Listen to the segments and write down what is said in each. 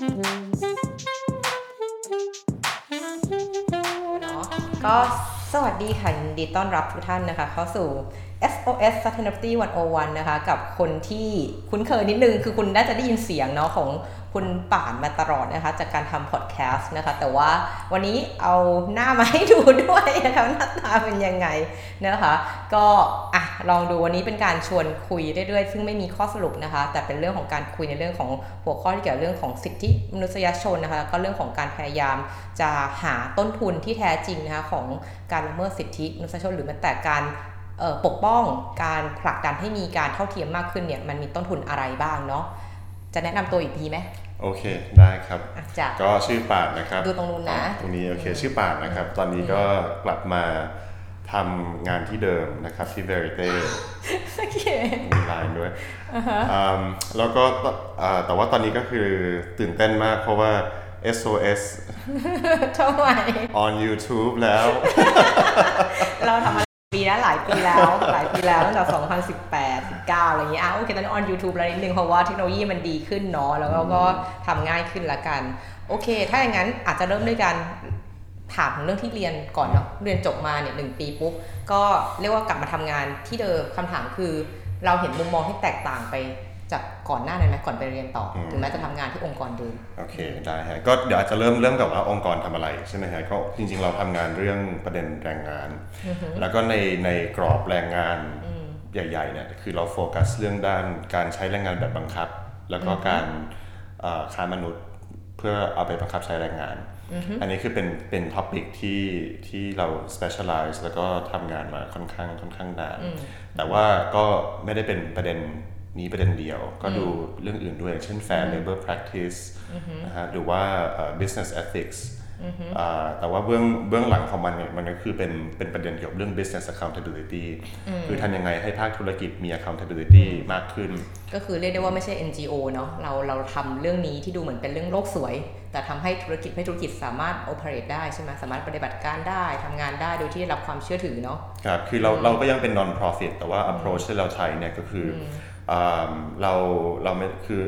ก็สวัสดีค่ะยินดีต้อนรับทุกท่านนะคะ เข้าสู่ SOS Sustainability 101 นะคะ กับคนที่คุ้นเคยนิดนึง คือคุณน่าจะได้ยินเสียงเนาะของ คุณป่านมาตลอดนะคะจากการทำพอดแคสต์นะคะ แต่ว่าวันนี้เอาหน้ามาให้ดูด้วยนะคะหน้าตาเป็นยังไงนะคะ ก็อะลองดูวันนี้เป็นการชวนคุยเรื่อยๆ ซึ่งไม่มีข้อสรุปนะคะ แต่เป็นเรื่องของการคุยในเรื่องของหัวข้อที่เกี่ยวกับเรื่องของสิทธิมนุษยชนนะคะแล้วก็เรื่องของการพยายามจะหาต้นทุนที่แท้จริงนะคะของการละเมิดสิทธิมนุษยชนหรือแม้แต่การปกป้องการผลักดันให้มีการเท่าเทียมมากขึ้นเนี่ยมันมีต้นทุนอะไรบ้างเนาะ จะแนะนำตัวอีกทีไหมโอเคได้ครับอะจ้ะก็ชื่อปาดนะครับดูตรงนู้นนะอ๋อตรงนี้โอเคชื่อปาดนะครับ ตอนนี้ก็กลับมาทำงานที่เดิมนะครับที่ Verite โอเคมีไลน์ด้วยอืมแล้วก็ตอ่าแต่ว่าตอนนี้ก็คือตื่นเต้นมากเพราะว่า SOS ทำไม on YouTube แล้ว เราทำมา ปีแล้วหลายปีแล้ว หลายปีแล้วตั้งแต่ 2018 19 อะไรอย่างเงี้ยอะโอเคตอนนี้ออน YouTube แล้วนิดนึงเพราะว่าเทคโนโลยีมันดีขึ้นเนาะแล้วเราก็ทำง่ายขึ้นละกัน โอเค ถ้าอย่างนั้นอาจจะเริ่มด้วยการถามถึงเรื่องที่เรียนก่อนเนาะเรียนจบมาเนี่ยหนึ่งปีปุ๊บ ก็เรียกว่ากลับมาทำงานที่เดิมคำถามคือ เราเห็นมุมมองที่แตกต่างไป จากก่อนหน้านั้นไหมก่อนไปเรียนต่ออมถึงแม้จะทำงานที่องค์กรเดิมโอเคได้ฮะก็เดี๋ยวอาจจะเริ่มเริ่มกับว่าองค์กรทำอะไรใช่ไหมฮะก็จริงๆเราทำงานเรื่องประเด็นแรงงาน แล้วก็ในในกรอบแรงงานใหญ่ๆเนี่ยคือเราโฟกัสเรื่องด้านการใช้แรงงานแบบบังคับ แล้วก็การเอ่อค้ามนุษย์เพื่อเอาไปบังคับใช้แรงงาน อันนี้คือเป็นเป็นท็อปิกที่ที่เรา specialize แล้วก็ทำงานมาค่อนข้างค่อนข้างนานแต่ว่าก็ไม่ได้เป็นประเด็น นี้ประเด็นเดียว ก็ดูเรื่องอื่นด้วยอย่างเช่น fair labor practice นะฮะหรือว่าเอ่อ business ethics อ่าแต่ว่าเบื้องเบื้องหลังของมันเนี่ยมันก็คือเป็นเป็นประเด็นเกี่ยวกับเรื่อง business accountability คือทำยังไงให้ภาคธุรกิจมี accountability มากขึ้น ก็คือเรียกได้ว่าไม่ใช่ NGO เนาะเราเราทำเรื่องนี้ที่ดูเหมือนเป็นเรื่องโลกสวย แต่ทำให้ธุรกิจให้ธุรกิจสามารถ operate ได้ใช่ไหมสามารถปฏิบัติการได้ทำงานได้โดยที่ได้รับความเชื่อถือเนาะครับคือเราเราก็ยังเป็น non profit แต่ว่า approach ที่เราใช้เนี่ยก็คือออ่า เราเราไม่คือ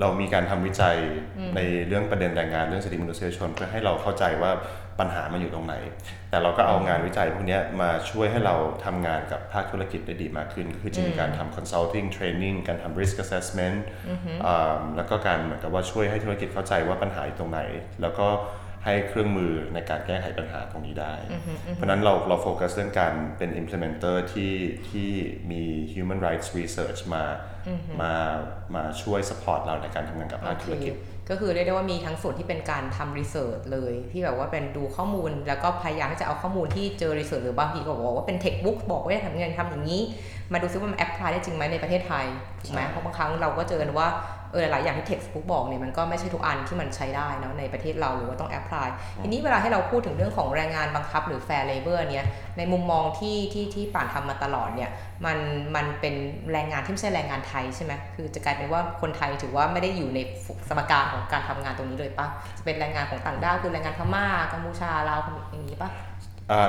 เรามีการทำวิจัยในเรื่องประเด็นแรงงานเรื่องสิทธิมนุษยชน เพื่อให้เราเข้าใจว่าปัญหามันอยู่ตรงไหน แต่เราก็เอางานวิจัยพวกเนี้ยมาช่วยให้เราทำงานกับภาคธุรกิจได้ดีมากขึ้นก็คือจะมีการทำ consulting training การทำ risk assessment อ่าแล้วก็การเหมือนกับว่าช่วยให้ธุรกิจเข้าใจว่าปัญหาอยู่ตรงไหน แล้วก็ ให้เครื่องมือในการแก้ไขปัญหาตรงนี้ได้ เพราะฉะนั้นเราเราโฟกัสเรื่องการเป็น implementer ที่ที่มี human rights research มามามาช่วย support เราในการทำงานกับภาคธุรกิจก็คือเรียกได้ว่ามีทั้งส่วนที่เป็นการทำรีเสิร์ชเลย ที่แบบว่าเป็นดูข้อมูล แล้วก็พยายามที่จะเอาข้อมูลที่เจอรีเสิร์ชหรือบางทีก็บอกว่าเป็นเทคบุ๊กบอกว่าทำยังไงทำอย่างนี้ มาดูซิว่ามัน apply ได้จริงไหมในประเทศไทยถูกไหมใช่เพราะบางครั้งเราก็เจอกันว่า เออหลายอย่างที่ textbook บอกเนี่ยมันก็ไม่ใช่ทุกอันที่มันใช้ได้เนาะในประเทศเราหรือว่าต้อง apply ทีนี้เวลาให้เราพูดถึงเรื่องของแรงงานบังคับหรือ fair labor เนี่ยในมุมมองที่ที่ที่ป่านทำมาตลอดเนี่ยมันมันเป็นแรงงานที่ไม่ใช่แรงงานไทยใช่ไหมคือจะกลายเป็นว่าคนไทยถือว่าไม่ได้อยู่ในสมการของการทำงานตรงนี้เลยปะจะเป็นแรงงานของต่างด้าวคือแรงงานพม่ากัมพูชาลาวอย่างนี้ปะอ่า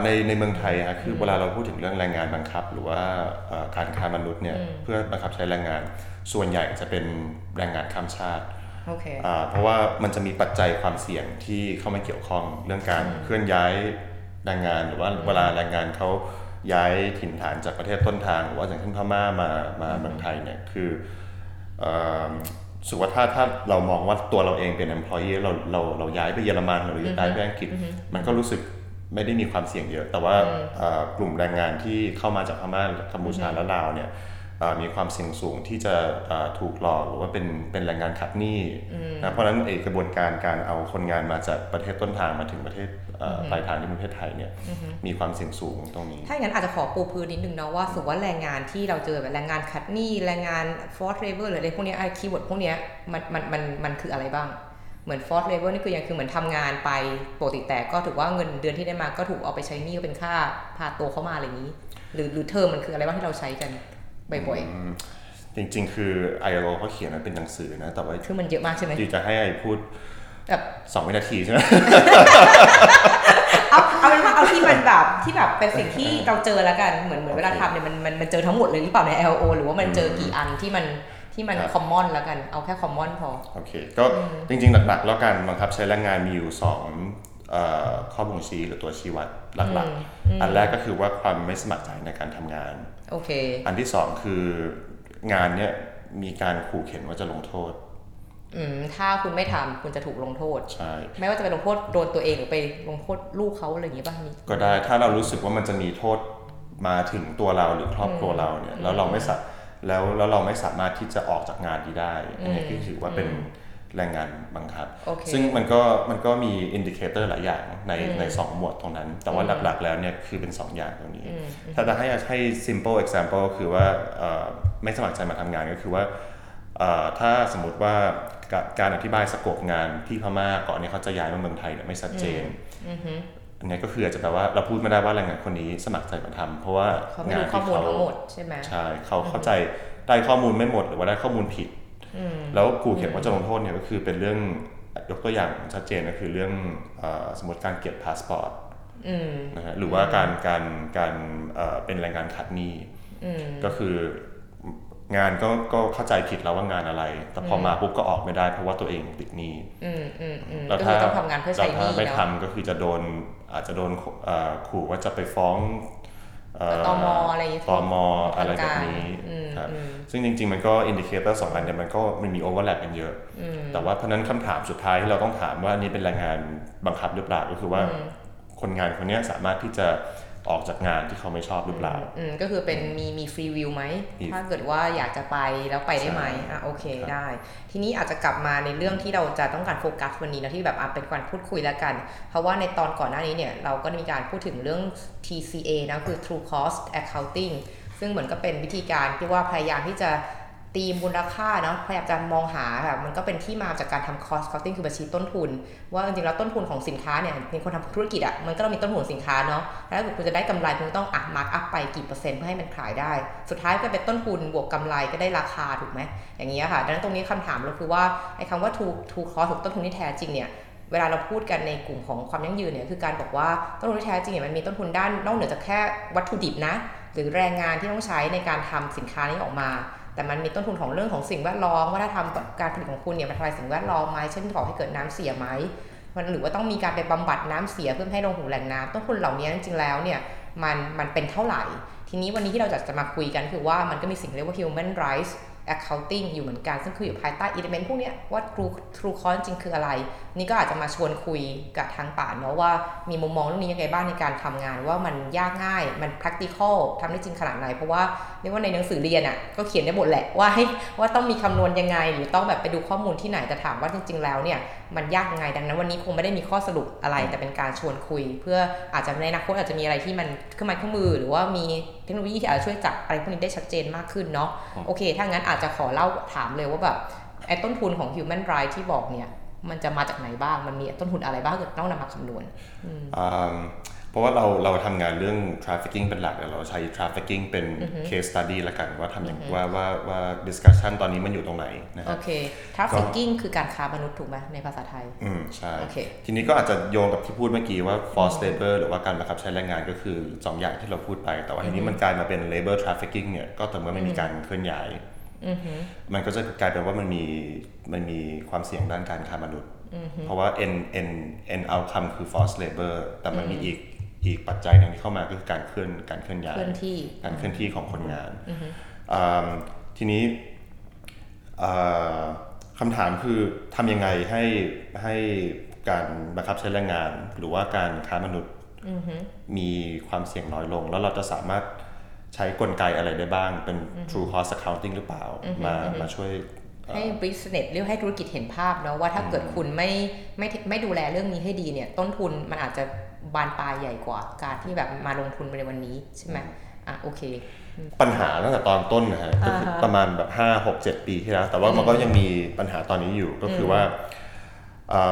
ในในเมืองไทยฮะคือเวลาเราพูดถึงเรื่องแรงงานบังคับ หรือว่าเอ่อการค้ามนุษย์เนี่ยเพื่อบังคับใช้แรงงาน ส่วนใหญ่จะเป็นแรงงานข้ามชาติโอเคอ่าเพราะว่ามันจะมีปัจจัยความเสี่ยงที่เข้ามาเกี่ยวข้องเรื่องการเคลื่อนย้ายแรงงาน หรือว่าเวลาแรงงานเขาย้ายถิ่นฐานจากประเทศต้นทาง หรือว่าอย่างเช่นพม่ามามาเมืองไทยเนี่ยคือเอ่อรู้สุว่าถ้าถ้าเรามองว่าตัวเราเองเป็น employee เราเราเราย้ายไปเยอรมันหรือย้ายไปอังกฤษมันก็รู้สึก ไม่ได้มีความเสี่ยงเยอะ แต่ว่าเอ่อกลุ่มแรงงานที่เข้ามาจากพม่ากัมพูชาและลาวเนี่ยเอ่อมีความเสี่ยงสูงที่จะเอ่อถูกหลอกหรือว่าเป็นเป็นแรงงานขัดหนี้นะเพราะฉะนั้นเออกระบวนการการเอาคนงานมาจากประเทศต้นทางมาถึงประเทศเอ่ออปลายทางที่ประเทศไทยเนี่ยมีความเสี่ยงสูงตรงนี้ถ้าอย่างนั้นอาจจะขอปูพื้นนิดนึงนะว่าสมมติว่าแรงงานที่เราเจอแบบแรงงานขัดหนี้แรงงาน forced labor หรืออะไรพวกเนี้ยไอ้ keyword พวกเนี้ยมันมันมันมันคืออะไรบ้าง เหมือน forced labor นี่คือยังคือเหมือนทำงานไปปกติแต่ก็ถือว่าเงินเดือนที่ได้มาก็ถูกเอาไปใช้หนี้ก็เป็นค่าพาตัวเข้ามาอะไรอย่างนี้ หรือหรือเทอมมันคืออะไรบ้างที่เราใช้กันบ่อยจริง ๆ คือ ILO เขาเขียนมันเป็นหนังสือนะ แต่ว่าๆคือมันเยอะมากใช่ไหมดีจะให้ไอพูดแบบสองวินาทีใช่ไหมเอาเอาเป็นว่าเอาที่มันแบบที่แบบเป็นสิ่งที่เราเจอแล้วกันเหมือนเหมือนเวลาทำเนี่ยมันมันมันเจอทั้งหมดเลยหรือเปล่าใน LO หรือว่ามันเจอกี่อันที่มัน ที่มันครับคอมมอนแล้วกัน เอาแค่คอมมอนพอ โอเค ก็จริงๆ หลักๆ แล้วการบังคับใช้แรงงานมีอยู่สองเอ่อข้อบ่งชี้หรือตัวชี้วัดหลักๆ อันแรกก็คือว่าความไม่สมัครใจในการทำงาน โอเค อันที่สองคืองานเนี่ยมีการขู่เข็นว่าจะลงโทษอืมถ้าคุณไม่ทำคุณจะถูกลงโทษ ใช่ ไม่ว่าจะไปลงโทษโดนตัวเองหรือไปลงโทษลูกเขาอะไรอย่างงี้ป่ะมีก็ได้ถ้าเรารู้สึกว่ามันจะมีโทษมาถึงตัวเราหรือครอบครัวเราเนี่ยแล้วเราไม่สา แล้วแล้วเราไม่สามารถที่จะออกจากงานนี้ได้อันนี้คือถือว่าเป็นแรงงานบังคับโอเคซึ่งมันก็มันก็มี indicator หลายอย่างในในสองหมวดตรงนั้น แต่ว่าหลักๆแล้วเนี่ยคือเป็น 2 อย่างตรงนี้ ถ้าจะให้ให้ simple example คือว่าเอ่อไม่สมัครใจมาทำงานก็คือว่าเอ่อถ้าสมมติว่าการอธิบาย scope งานที่พม่าก่อนนี้เขาจะย้ายมาเมืองไทยเนี่ยไม่ชัดเจน อันนี้ก็คืออาจจะแปลว่าเราพูดไม่ได้ว่าแรงงานคนนี้สมัครใจมาทำเพราะว่าเขาไม่รู้ข้อมูลงานที่มูลเขาทำทั้งหมดใช่ไหมใช่เขาเข้าใจได้ข้อมูลไม่หมดหรือว่าได้ข้อมูลผิดแล้วกูเขียนว่าจะลงโทษเนี่ยก็คือเป็นเรื่องยกตัวอย่างชัดเจนก็คือเรื่องเออสมมติการเก็บพาสปอร์ตนะฮะหรือว่าการการการเอ่อเป็นแรงงานขัดหนี้ก็คือ งานก็ก็เข้าใจผิดแล้วว่างานอะไร แต่พอมาปุ๊บก็ออกไม่ได้เพราะว่าตัวเองติดหนี้อืมอืมอืมแล้วก็ถ้าคือต้องทำงานเพื่อใช้หนี้แล้วถ้าไม่ทำเนาะก็คือจะโดนอาจจะโดนเอ่อขู่ว่าจะไปฟ้องเอ่อตมอะไรอย่างงี้ตมอะไรแบบนี้อืมครับอืมซึ่งจริง ๆ มันก็ indicator สองอันเนี่ยมันก็มันมี overlap กันเยอะ แต่ว่าเพราะฉะนั้นคำถามสุดท้ายที่เราต้องถามว่าอันนี้เป็นแรงงานบังคับหรือเปล่าก็คือว่าคนงานคนเนี้ยสามารถที่จะ ออกจากงานที่เขาไม่ชอบหรือเปล่าอืมก็คือเป็นมีมี free will ไหมมีถ้าเกิดว่าอยากจะไปแล้วไปได้ไหมใช่อะโอเคครับได้ ทีนี้อาจจะกลับมาในเรื่องที่เราจะต้องการโฟกัสวันนี้นะที่แบบอะเป็นการพูดคุยแล้วกัน เพราะว่าในตอนก่อนหน้านี้เนี่ยเราก็ได้มีการพูดถึงเรื่อง TCA นะคือ True Cost Accounting ซึ่งเหมือนก็เป็นวิธีการที่ว่าพยายามที่จะ ตีมูลค่าเนาะพยายามจะมองหาแบบมันก็เป็นที่มาจากการทำ cost accounting คือบัญชีต้นทุน ว่าจริงๆแล้วต้นทุนของสินค้าเนี่ยเป็นคนทำธุรกิจอะมันก็ต้องมีต้นทุนสินค้าเนาะแล้วถ้าเกิดคุณจะได้กำไรคุณต้องอะ mark up ไปกี่เปอร์เซ็นต์เพื่อให้มันขายได้ สุดท้ายก็เป็นต้นทุนบวกกำไรก็ได้ราคาถูกไหมอย่างนี้ยค่ะดังนั้นตรงนี้คำถามเราคือว่าไอ้คำว่า true true cost ถูกต้นทุนที่แท้จริงเนี่ยเวลาเราพูดกันในกลุ่มของความยั่งยืนเนี่ยคือการบอกว่าต้นทุนที่แท้จริงเนี่ยมันมีต้นทุนด้านนอกเหนือจากแค่วัตถุดิบนะ หรือแรงงานที่ต้องใช้ในการทำสินค้านี้ออกมา แต่มันมีต้นทุนของเรื่องของสิ่งแวดล้อมว่าถ้าทำการผลิตของคุณเนี่ยมันทำลายสิ่งแวดล้อมไหมเช่นก่อให้เกิดน้ำเสียไหมมันหรือว่าต้องมีการไปบำบัดน้ำเสียเพื่อให้ลงหูแหล่งน้ำต้นทุนเหล่านี้จริงๆแล้วเนี่ยมันมันเป็นเท่าไหร่ ทีนี้วันนี้ที่เราจะจะมาคุยกันคือว่ามันก็มีสิ่งเรียกว่า human rights accounting อยู่เหมือนกัน ซึ่งคืออยู่ภายใต้ element พวกเนี้ยว่า true true cost จริงคืออะไร นี่ก็อาจจะมาชวนคุยกับทางป่านเนาะว่ามีมุมมองเรื่องนี้ยังไงบ้างในการทำงาน ว่ามันยากง่ายมัน practical ทำได้จริงขนาดไหน เพราะว่าเรียกว่าในหนังสือเรียนอะ่ะก็เขียนได้หมดแหละว่าให้ว่าต้องมีคำนวณยังไง หรือต้องแบบไปดูข้อมูลที่ไหนแต่ถามว่าจริง ๆ แล้วเนี่ยมันยากยังไงดังนั้นวันนี้คงไม่ได้มีข้อสรุปอะไรแต่เป็นการชวนคุย เพื่ออาจจะในอนาคตอาจจะมีอะไรที่มันเครื่องไม้เครื่องมือ หรือว่ามีเทคโนโลยีที่อาจจะช่วยจับอะไรพวกนี้ได้ชัดเจนมากขึ้นเนาะโอเคถ้างั้นอาจจะขอเล่าถามเลยว่าแบบไอ้ต้นทุนของ human right ที่บอกเนี่ย มันจะมาจากไหนบ้าง มันมีต้นทุนอะไรบ้างเกิดต้องนำมาคำนวณอ่าเพราะว่าเราเราทำงานเรื่อง trafficking เป็นหลักเดี๋ยวเราใช้ trafficking เป็น case study ละกันว่าทำอย่างว่าว่าว่า discussion ตอนนี้มันอยู่ตรงไหนนะคโอรับเค trafficking คือการค้ามนุษย์ถูกไหมในภาษาไทย อืมใช่โอเคทีนี้ก็อาจจะโยงกับที่พูดเมื่อกี้ว่า forced labor หรือว่าการบังคับใช้แรงงานก็คือสองอย่างที่เราพูดไป แต่ว่าทีนี้มันกลายมาเป็น labor trafficking เนี่ยก็ต่อเมื่อไม่มีการเคลื่อนย้าย มันก็จะกลายเป็นว่ามันมีมันมีความเสี่ยงด้านการค้ามนุษย์ เพราะว่า n n n outcome คือ forced labor แต่มันมีอีกอีกปัจจัยหนึงที่เข้ามาก็คือการเคลื่อนการเคลื่อนย้ายเคลื่อนที่การเคลื่อนที่ของคนงานอ่าทีนี้อ่าคำถามคือทำยังไงให้ให้การบังคับใช้แรงงาน หรือว่าการค้ามนุษย์มีความเสี่ยงน้อยลง แล้วเราจะสามารถ ใช้กลไกอะไรได้บ้าง เป็น true cost accounting หรือเปล่า มามาช่วยเอ่อให้ business เรียกให้ธุรกิจเห็นภาพเนาะว่าถ้าเกิดคุณไม่ไม่ไม่ดูแลเรื่องนี้ให้ดีเนี่ย ต้นทุนมันอาจจะบานปลายใหญ่กว่าการที่แบบมาลงทุนในวันนี้ใช่ไหมอะโอเค ปัญหาตั้งแต่ตอนต้นนะฮะก็คือประมาณแบบห้าหกเจ็ดปีที่แล้ว แต่ว่ามันก็ยังมีปัญหาตอนนี้อยู่ก็คือว่าเอ่อ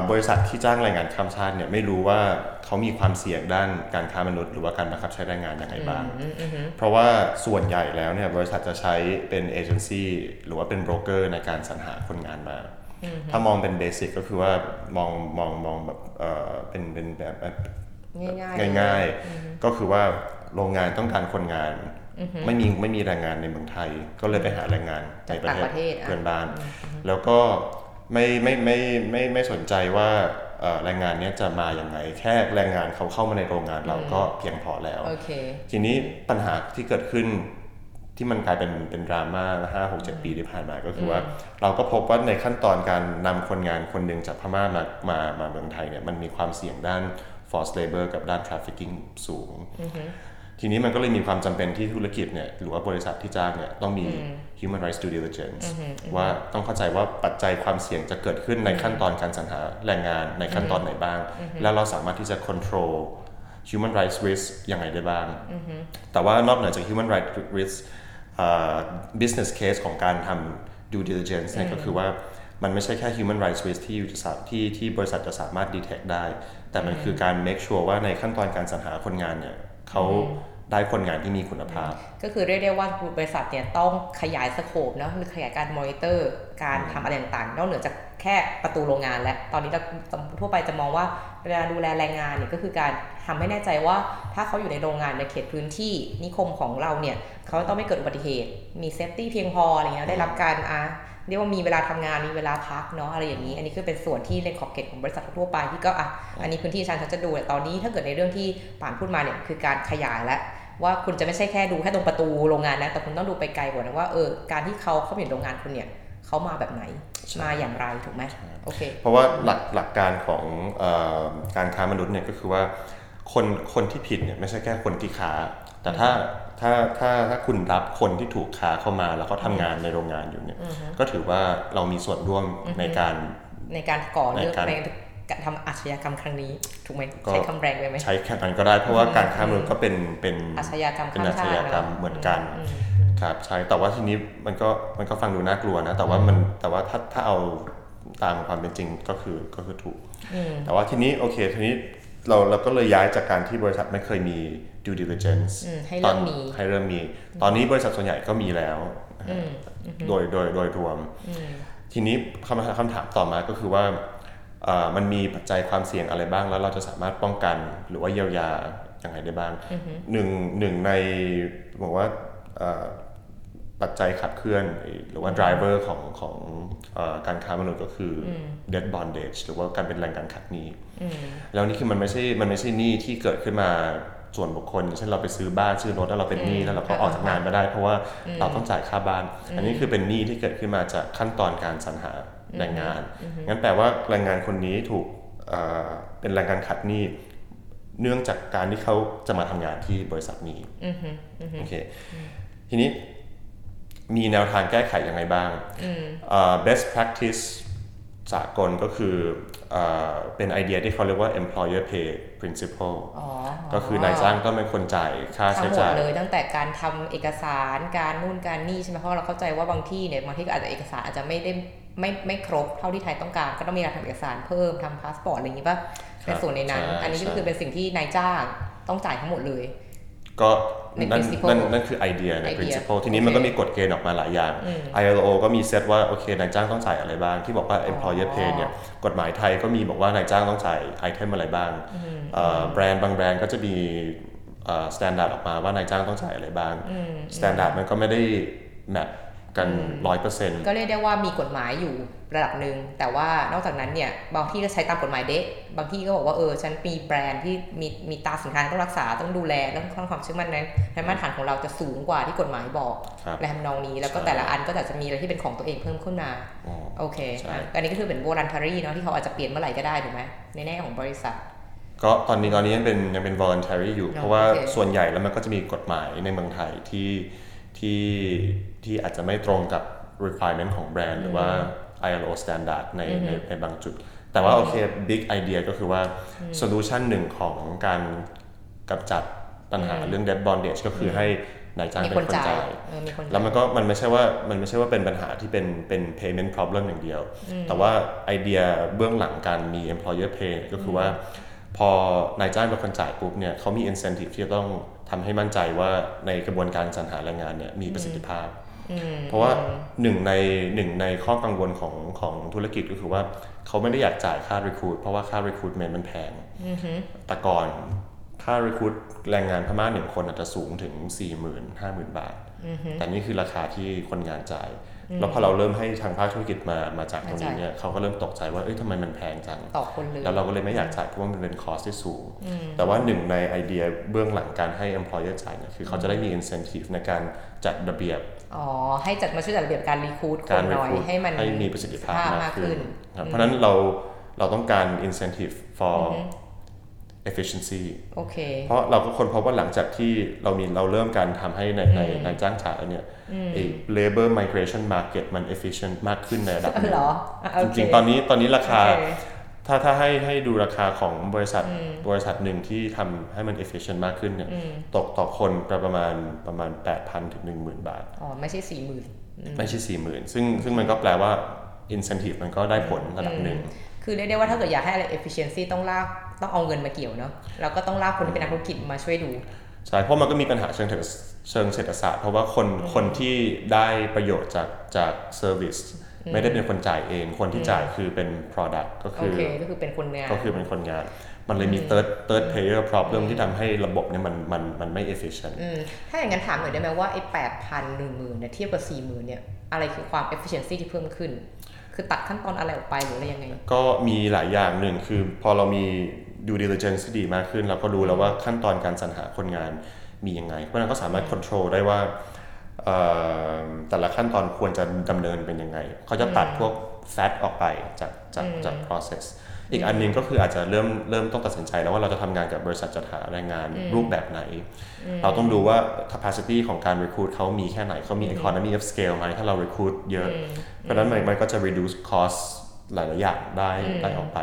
บริษัทที่จ้างแรงงานข้ามชาติเนี่ยไม่รู้ว่าเขามีความเสี่ยงด้านการค้ามนุษย์ หรือว่าการบังคับใช้แรงงานยังไงบ้าง เพราะว่าส่วนใหญ่แล้วเนี่ยบริษัทจะใช้เป็นเอเจนซี่หรือว่าเป็นโบรกเกอร์ในการสรรหาคนงานมา ถ้ามองเป็นเบสิกก็คือว่ามองมองมองแบบเอ่อเป็นเป็นแบบแบบง่ายๆง่ายๆ ก็คือว่าโรงงานต้องการคนงานไม่มีไม่มีแรงงานในเมืองไทย ก็เลยไปหาแรงงานในประต่างประเทเทศศอะเพื่อนบ้าน แล้วก็ ไม่ไม่ไม่ไม่ไม่สนใจว่าเอ่อแรงงานเนี้ยจะมาอย่างไง แค่แรงงานเขาเข้ามาในโรงงานเราก็เพียงพอแล้วโอเคทีนี้ปัญหาที่เกิดขึ้นที่มันกลายเป็นเป็นดราม่าห้าหกเจ็ดปีที่ผ่านมาก็คือว่า เราก็พบว่าในขั้นตอนการนำคนงานคนหนึ่งจากพม่ามามามาเมืองไทยเนี่ยมันมีความเสี่ยงด้าน forced labor กับด้าน trafficking สูง ทีนี้มันก็เลยมีความจำเป็นที่ธุรกิจเนี่ยหรือว่าบริษัทที่จ้างเนี่ยต้องมี human rights due diligence ว่าต้องเข้าใจว่าปัจจัยความเสี่ยงจะเกิดขึ้นในขั้นตอนการสรรหาแรงงานในขั้นตอนไหนบ้าง แล้วเราสามารถที่จะ control human rights risk ยังไงได้บ้าง แต่ว่านอกเหนือจาก human rights risk เอ่อ business case ของการทำ due diligence เนี่ยก็คือว่ามันไม่ใช่แค่ human rights risk ที่อยู่จะสาที่ที่บริษัทจะสามารถ detect ได้ แต่มันคือการ make sure ว่าในขั้นตอนการสรรหาคนงานเนี่ย เขาได้คนงานที่มีคุณภาพ ก็คือเรียกได้ว่าบริษัทเนี่ยต้องขยายสโคปเนาะหรือขยายการมอนิเตอร์ การทำอะไรต่างๆนอกเหนือจากแค่ประตูโรงงานและตอนนี้เราทั่วไปจะมองว่าเวลาดูแลแรงงานเนี่ยก็คือการทำให้แน่ใจว่า ถ้าเขาอยู่ในโรงงานในเขตพื้นที่นิคมของเราเนี่ยเขาต้องไม่เกิดอุบัติเหตุ มี safety เพียงพออะไรเงี้ยได้รับการอะ เรียกว่ามีเวลาทำงานมีเวลาพักเนาะอะไรอย่างนี้ อันนี้คือเป็นส่วนที่ในขอบเขตของบริษัททั่วไปที่ก็อะอันนี้พื้นที่ฉันฉันจะดูแต่ตอนนี้ถ้าเกิดในเรื่องที่ป่านพูดมาเนี่ยคือการขยายและว่าคุณจะไม่ใช่แค่ดูแค่ตรงประตูโรงงานนะแต่คุณต้องดูไปไกลกว่านะว่าเออการที่เขาเข้าไปอยู่ในโรงงานคุณเนี่ยเขามาแบบไหนมาอย่างไรถูกไหมโอเคเพราะว่าหลักหลักการของเออการค้ามนุษย์เนี่ยก็คือว่าคนคนที่ผิดเนี่ยไม่ใช่แค่คนที่ค้า แต่ถ้า ถ้าถ้าถ้าคุณรับคนที่ถูกค้าเข้ามา แล้วเขาทำงานในโรงงานอยู่เนี่ย ก็ถือว่าเรามีส่วนร่วมในการในการก่อเรื่องในการในการทำอาชญากรรมครั้งนี้ถูกไหมก็ใช้คำแรงไปไหมใช้แค่นั้นก็ได้เพราะว่าการค้ามนุษย์ก็เป็นเป็นอาชญากรรมเป็นข้ามอาชชาติญากรรมเนอะเหมือนกันอืมครับใช่แต่ว่าทีนี้มันก็มันก็ฟังดูน่ากลัวนะ แต่ว่ามันแต่ว่าถ้าถ้าเอาตามความเป็นจริงก็คือก็คือถูก แต่ว่าทีนี้โอเคทีนี้เราเราก็เลยย้ายจากการที่บริษัทไม่เคยมี due diligence อืมให้เริ่มตอนมีให้เริ่มมี ตอนนี้บริษัทส่วนใหญ่ก็มีแล้วนะฮะโดยโดยโดยรวม ทีนี้คำคำถามต่อมาก็คือว่าเอ่อมันมีปัจจัยความเสี่ยงอะไรบ้างแล้วเราจะสามารถป้องกันหรือว่าเยียวยาอย่างไรได้บ้างหนึ่งหนึ่งในบอกว่าเอ่อปัจจัยขับเคลื่อนหรือว่า driver ของของเอ่อการค้ามนุษย์ก็คืออ debt bondage หรือว่าการเป็นแรงการขัดหนี้แล้วนี่คือมันไม่ใช่มันไม่ใช่หนี้ที่เกิดขึ้นมา ส่วนบุคคลอย่างเช่นเราไปซื้อบ้านซื้อรถแล้วเราเป็นหนี้แล้วเราก็ออกจากงานไม่ได้ เพราะว่าเราต้องจ่ายค่าบ้าน อันนี้คือเป็นหนี้ที่เกิดขึ้นมาจากขั้นตอนการสรรหาแรงงาน งั้นแปลว่าแรงงานคนนี้ถูกเอ่อเป็นแรงงานขัดหนี้เนื่องจากการที่เขาจะมาทำงานที่บริษัทนี้โอเคทีนี้มีแนวทางแก้ไขยังไงบ้างเอ่อ best practice สากลก็คือเอ่อเป็นไอเดียที่เขาเรียกว่า employer pay principle อ๋อก็คือนายจ้างต้องเป็นคนจ่ายค่าทั้ใช้งหมดจ่ายเลยตั้งแต่การทำเอกสารการนู่นการนี่ใช่ไหมเพราะเราเข้าใจว่าบางที่เนี่ยบางที่ก็อาจจะเอกสารอาจจะไม่ได้ไม่ไม่ครบเท่าที่ไทยต้องการ ก็ต้องมีการทำเอกสารเพิ่มทำพาสปอร์ตอะไรอย่างนี้ป่ะในส่วนในนั้นใช่อันนี้ก็ใช่คือเป็นสิ่งที่นายจ้างต้องจ่ายทั้งหมดเลย ก็ในนั่น principle นั่นนั่นคือไอเดียในไอเดีย principle ทีนี้โอเคมันก็มีกฎเกณฑ์ออกมาหลายอย่าง ILO ก็มีเซตว่าโอเคนายจ้างต้องจ่ายอะไรบ้าง ที่บอกว่า employer pay เนี่ยกฎหมายไทยก็มีบอกว่านายจ้างต้องจ่าย item อะไรบ้างเอ่อแบรนด์บางแบรนด์ก็จะมี standard ออกมาว่านายจ้างต้องจ่ายอะไรบ้าง standard มันก็ไม่ได้ match กันร้อยเปอร์เซ็นต์ก็เรียกได้ว่ามีกฎหมายอยู่ระดับหนึ่งแต่ว่านอกจากนั้นเนี่ยบางที่ก็ใช้ตามกฎหมายเดะบางที่ก็บอกว่าเออฉันมีแบรนด์ที่มีมีตราสินค้าต้องรักษาต้องดูแลต้องต้องความเชื่อมั่นนั้นในมาตรฐานของเราจะสูงกว่าที่กฎหมายบอกครับและทำนองนี้แล้วก็ใช่แต่ละอันก็อาจจะมีอะไรที่เป็นของตัวเองเพิ่มขึ้นมาอ๋อโอเคใช่อะอันนี้ก็คือเป็น voluntary เนาะที่เขาอาจจะเปลี่ยนเมื่อไหร่ก็ได้ถูกไหมในแง่ของบริษัทก็ตอนนี้ตอนนี้ยังเป็นยังเป็น voluntary อยู่อ๋อเพราะว่าโอเคส่วนใหญ่แล้วมันก็จะมีกฎหมายในเมืองไทยที่ ที่ที่อาจจะไม่ตรงกับ requirement ของแบรนด์หรือว่า ILO standard ในในในบางจุด แต่ว่าโอเค big idea ก็คือว่า solution หนึ่งของการกำจัดปัญหาเรื่อง debt bondage ก็คือให้นายจ้างมีเป็คนนคนจ่ายจ่ายเออมีคนจ่าย แล้วมันก็มันไม่ใช่ว่ามันไม่ใช่ว่าเป็นปัญหาที่เป็นเป็น payment problem อย่างเดียว แต่ว่าไอเดียเบื้องหลังการมี employer pay ก็คือว่า พอนายจ้างเป็นคนจ่ายปุ๊บเนี่ยเขามี incentive ที่จะต้อง ทำให้มั่นใจว่าในกระบวนการสรรหาแรงงานเนี่ยมีประสิทธิภาพ เพราะว่าหนึ่งในหนึ่งในข้อกังวลของของธุรกิจก็คือว่าเขาไม่ได้อยากจ่ายค่า recruit เพราะว่าค่า recruitment มันแพงแต่ก่อนค่า recruit แรงงานพม่าหนึ่งคนอาจจะสูงถึง 4 0 0 0 0 5 0,000 บาท แต่นี่คือราคาที่คนงานจ่าย แล้วพอเราเริ่มให้ทางภาคธุรกิจมามาจากตรงนี้เนี่ยเขาก็เริ่มตกใจว่าเอ้ยทำไมมันแพงจังต่อคนเลยแล้วเราก็เลยไม่อยากจ่ายเพราะว่ามันเป็นคอสที่สูง แต่ว่าหนึ่งในไอเดียเบื้องหลังการให้ employer จ่ายเนี่ยคือเขาจะได้มี incentive ในการจัดระเบียบอ๋อให้จัดมาช่วยจัดระเบียบการรีคูดคการนหน่อย recruit ให้มันให้มีประสิทธิภาพมามากกขึ้ขึ้นนครับเพราะฉะนั้นเราเราต้องการ incentive for efficiency โอเค เพราะเราก็คนพบว่าหลังจากที่เรามีเราเริ่มการทำให้ในในในจ้างจ่ายแล้วเนี่ยไอ้ labor migration market มัน efficient มากขึ้นในระดับหนึ่งเหรออะโอจเคริงๆ ตอนนี้ตอนนี้ราคาโอเคถ้าถ้าให้ให้ดูราคาของบริษัทบริษัทหนึ่งที่ทำให้มัน efficient มากขึ้นเนี่ยตกต่อคนประมาณประมาณ 8,000 ถึง 10,000 บาท อ๋อ ไม่ใช่สี่หมื่นไม่ใช่ 40,000 ซึ่งซึ่งมันก็แปลว่า incentive มันก็ได้ผลระดับหนึ่งคือเรียกได้ว่าถ้าเกิดอยากให้อะไร efficiency ต้องลาก ต้องเอาเงินมาเกี่ยวเนาะแล้วก็ต้องลากคนที่เป็นนักธุรกิจมาช่วยดูใช่เพราะมันก็มีปัญหาเชิงเศรษฐเชิงเศรษฐศาสตร์ เพราะว่าคนคนที่ได้ประโยชน์จากจากเซอร์วิสไม่ได้เป็นคนจ่ายเองคนที่จ่ายคือเป็น product ก็โอคือเคก็คือเป็นคนงานก็คือเป็นคนงาน มันเลยมี third third player problem ที่ทำให้ระบบเนี่ยมันมันมันไม่ efficient อืมถ้าอย่างนั้นถามหน่อยได้ไหมว่าไอ้แปดพันหนึ่งหมื่นเนี่ยเทียบกับสี่หมื่นเนี่ยอะไรคือความ efficiency ที่เพิ่มขึ้น คือตัดขั้นตอนอะไรออกไปหรืออะไรยังไง ก็มีหลายอย่างหนึ่งคือพอเรามี due diligence ที่ดีมากขึ้น เราก็รู้แล้วว่าขั้นตอนการสรรหาคนงานมียังไง เพราะฉะนั้นก็สามารถ control ได้ว่าเอ่อแต่ละขั้นตอนควรจะดำเนินเป็นยังไง เขาจะตัดพวก fat ออกไปจากจากจาก process อีกอันหนึงก็คืออาจจะเริ่มเริ่มต้องตัดสินใจแล้วว่าเราจะทำงานกับบริษัทจัดหาแรงงานรูปแบบไหน เราต้องดูว่า capacity ของการ recruit เขามีแค่ไหนเขามี economy of scale ไหมถ้าเรา recruit เยอะ เพราะฉะนั้นมันมันก็จะ reduce cost หลายๆอย่างได้ได้ออกไป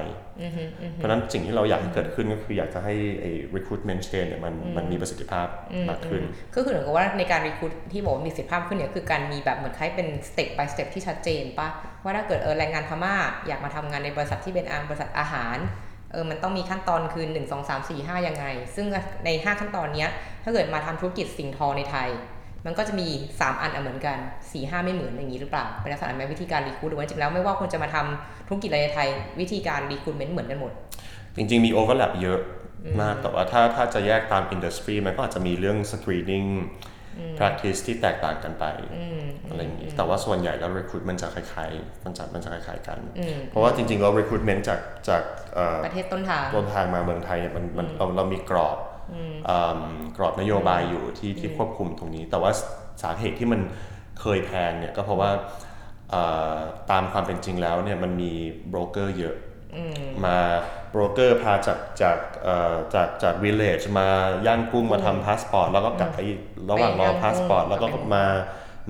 เพราะฉะนั้นสิ่งที่เราอยากให้เกิดขึ้นก็คืออยากจะให้ไอ้ recruitment chain เนี่ยมันมันมีประสิทธิภาพมากขึ้น ก็คือเหมือนกับว่าในการ recruit ที่บอกว่ามีสิทธิภาพขึ้นเนี่ยคือการมีแบบเหมือนคล้ายเป็นสเต็ป by สเต็ปที่ชัดเจนปะว่าถ้าเกิดเออแรงงานพม่าอยากมาทำงานในบริษัทที่เป็นอาบริษัทอาหารเออ มันต้องมีขั้นตอนคือ 1 2 3 4 5ยังไง ซึ่งใน 5 ขั้นตอนเนี้ยถ้าเกิดมาทำธุรกิจสิ่งทอในไทย มันก็จะมี 3 อันอะเหมือนกัน4 5ไม่เหมือนอย่างนี้หรือเปล่าเป็นลักษณะไหมวิธีการ recruit หรือว่าจริงๆแล้วไม่ว่าคนจะมาทำธุรกิจอะไรในไทย วิธีการรีคูดเมนต์เหมือนกันหมด จริง ๆ มี overlap เยอะมากแต่ว่าถ้าถ้าจะแยกตาม industry มันก็อาจจะมีเรื่อง screening practice ที่แตกต่างกันไปอะไรอย่างนี้แต่ว่าส่วนใหญ่แล้ว recruitment จะคล้ายๆมันจะมันจะคล้ายๆกัน เพราะว่าจริงๆแล้ว recruitment จากจากเอ่อประเทศต้นทางต้นทางมาเมืองไทยเนี่ยมันมันเราเรามีกรอบอืม กรอบนโยบายอยู่ที่ที่ควบคุมตรงนี้ แต่ว่าสาเหตุที่มันเคยแพงเนี่ยก็เพราะว่าเอ่อตามความเป็นจริงแล้วเนี่ยมันมีโบรกเกอร์เยอะมาโบรกเกอร์พาจากจากเอ่อจากจากวิลเลจมาย่างกุ้งมาทำพาสปอร์ตแล้วก็กลับไประหว่างรอพาสปอร์ตแล้วก็มา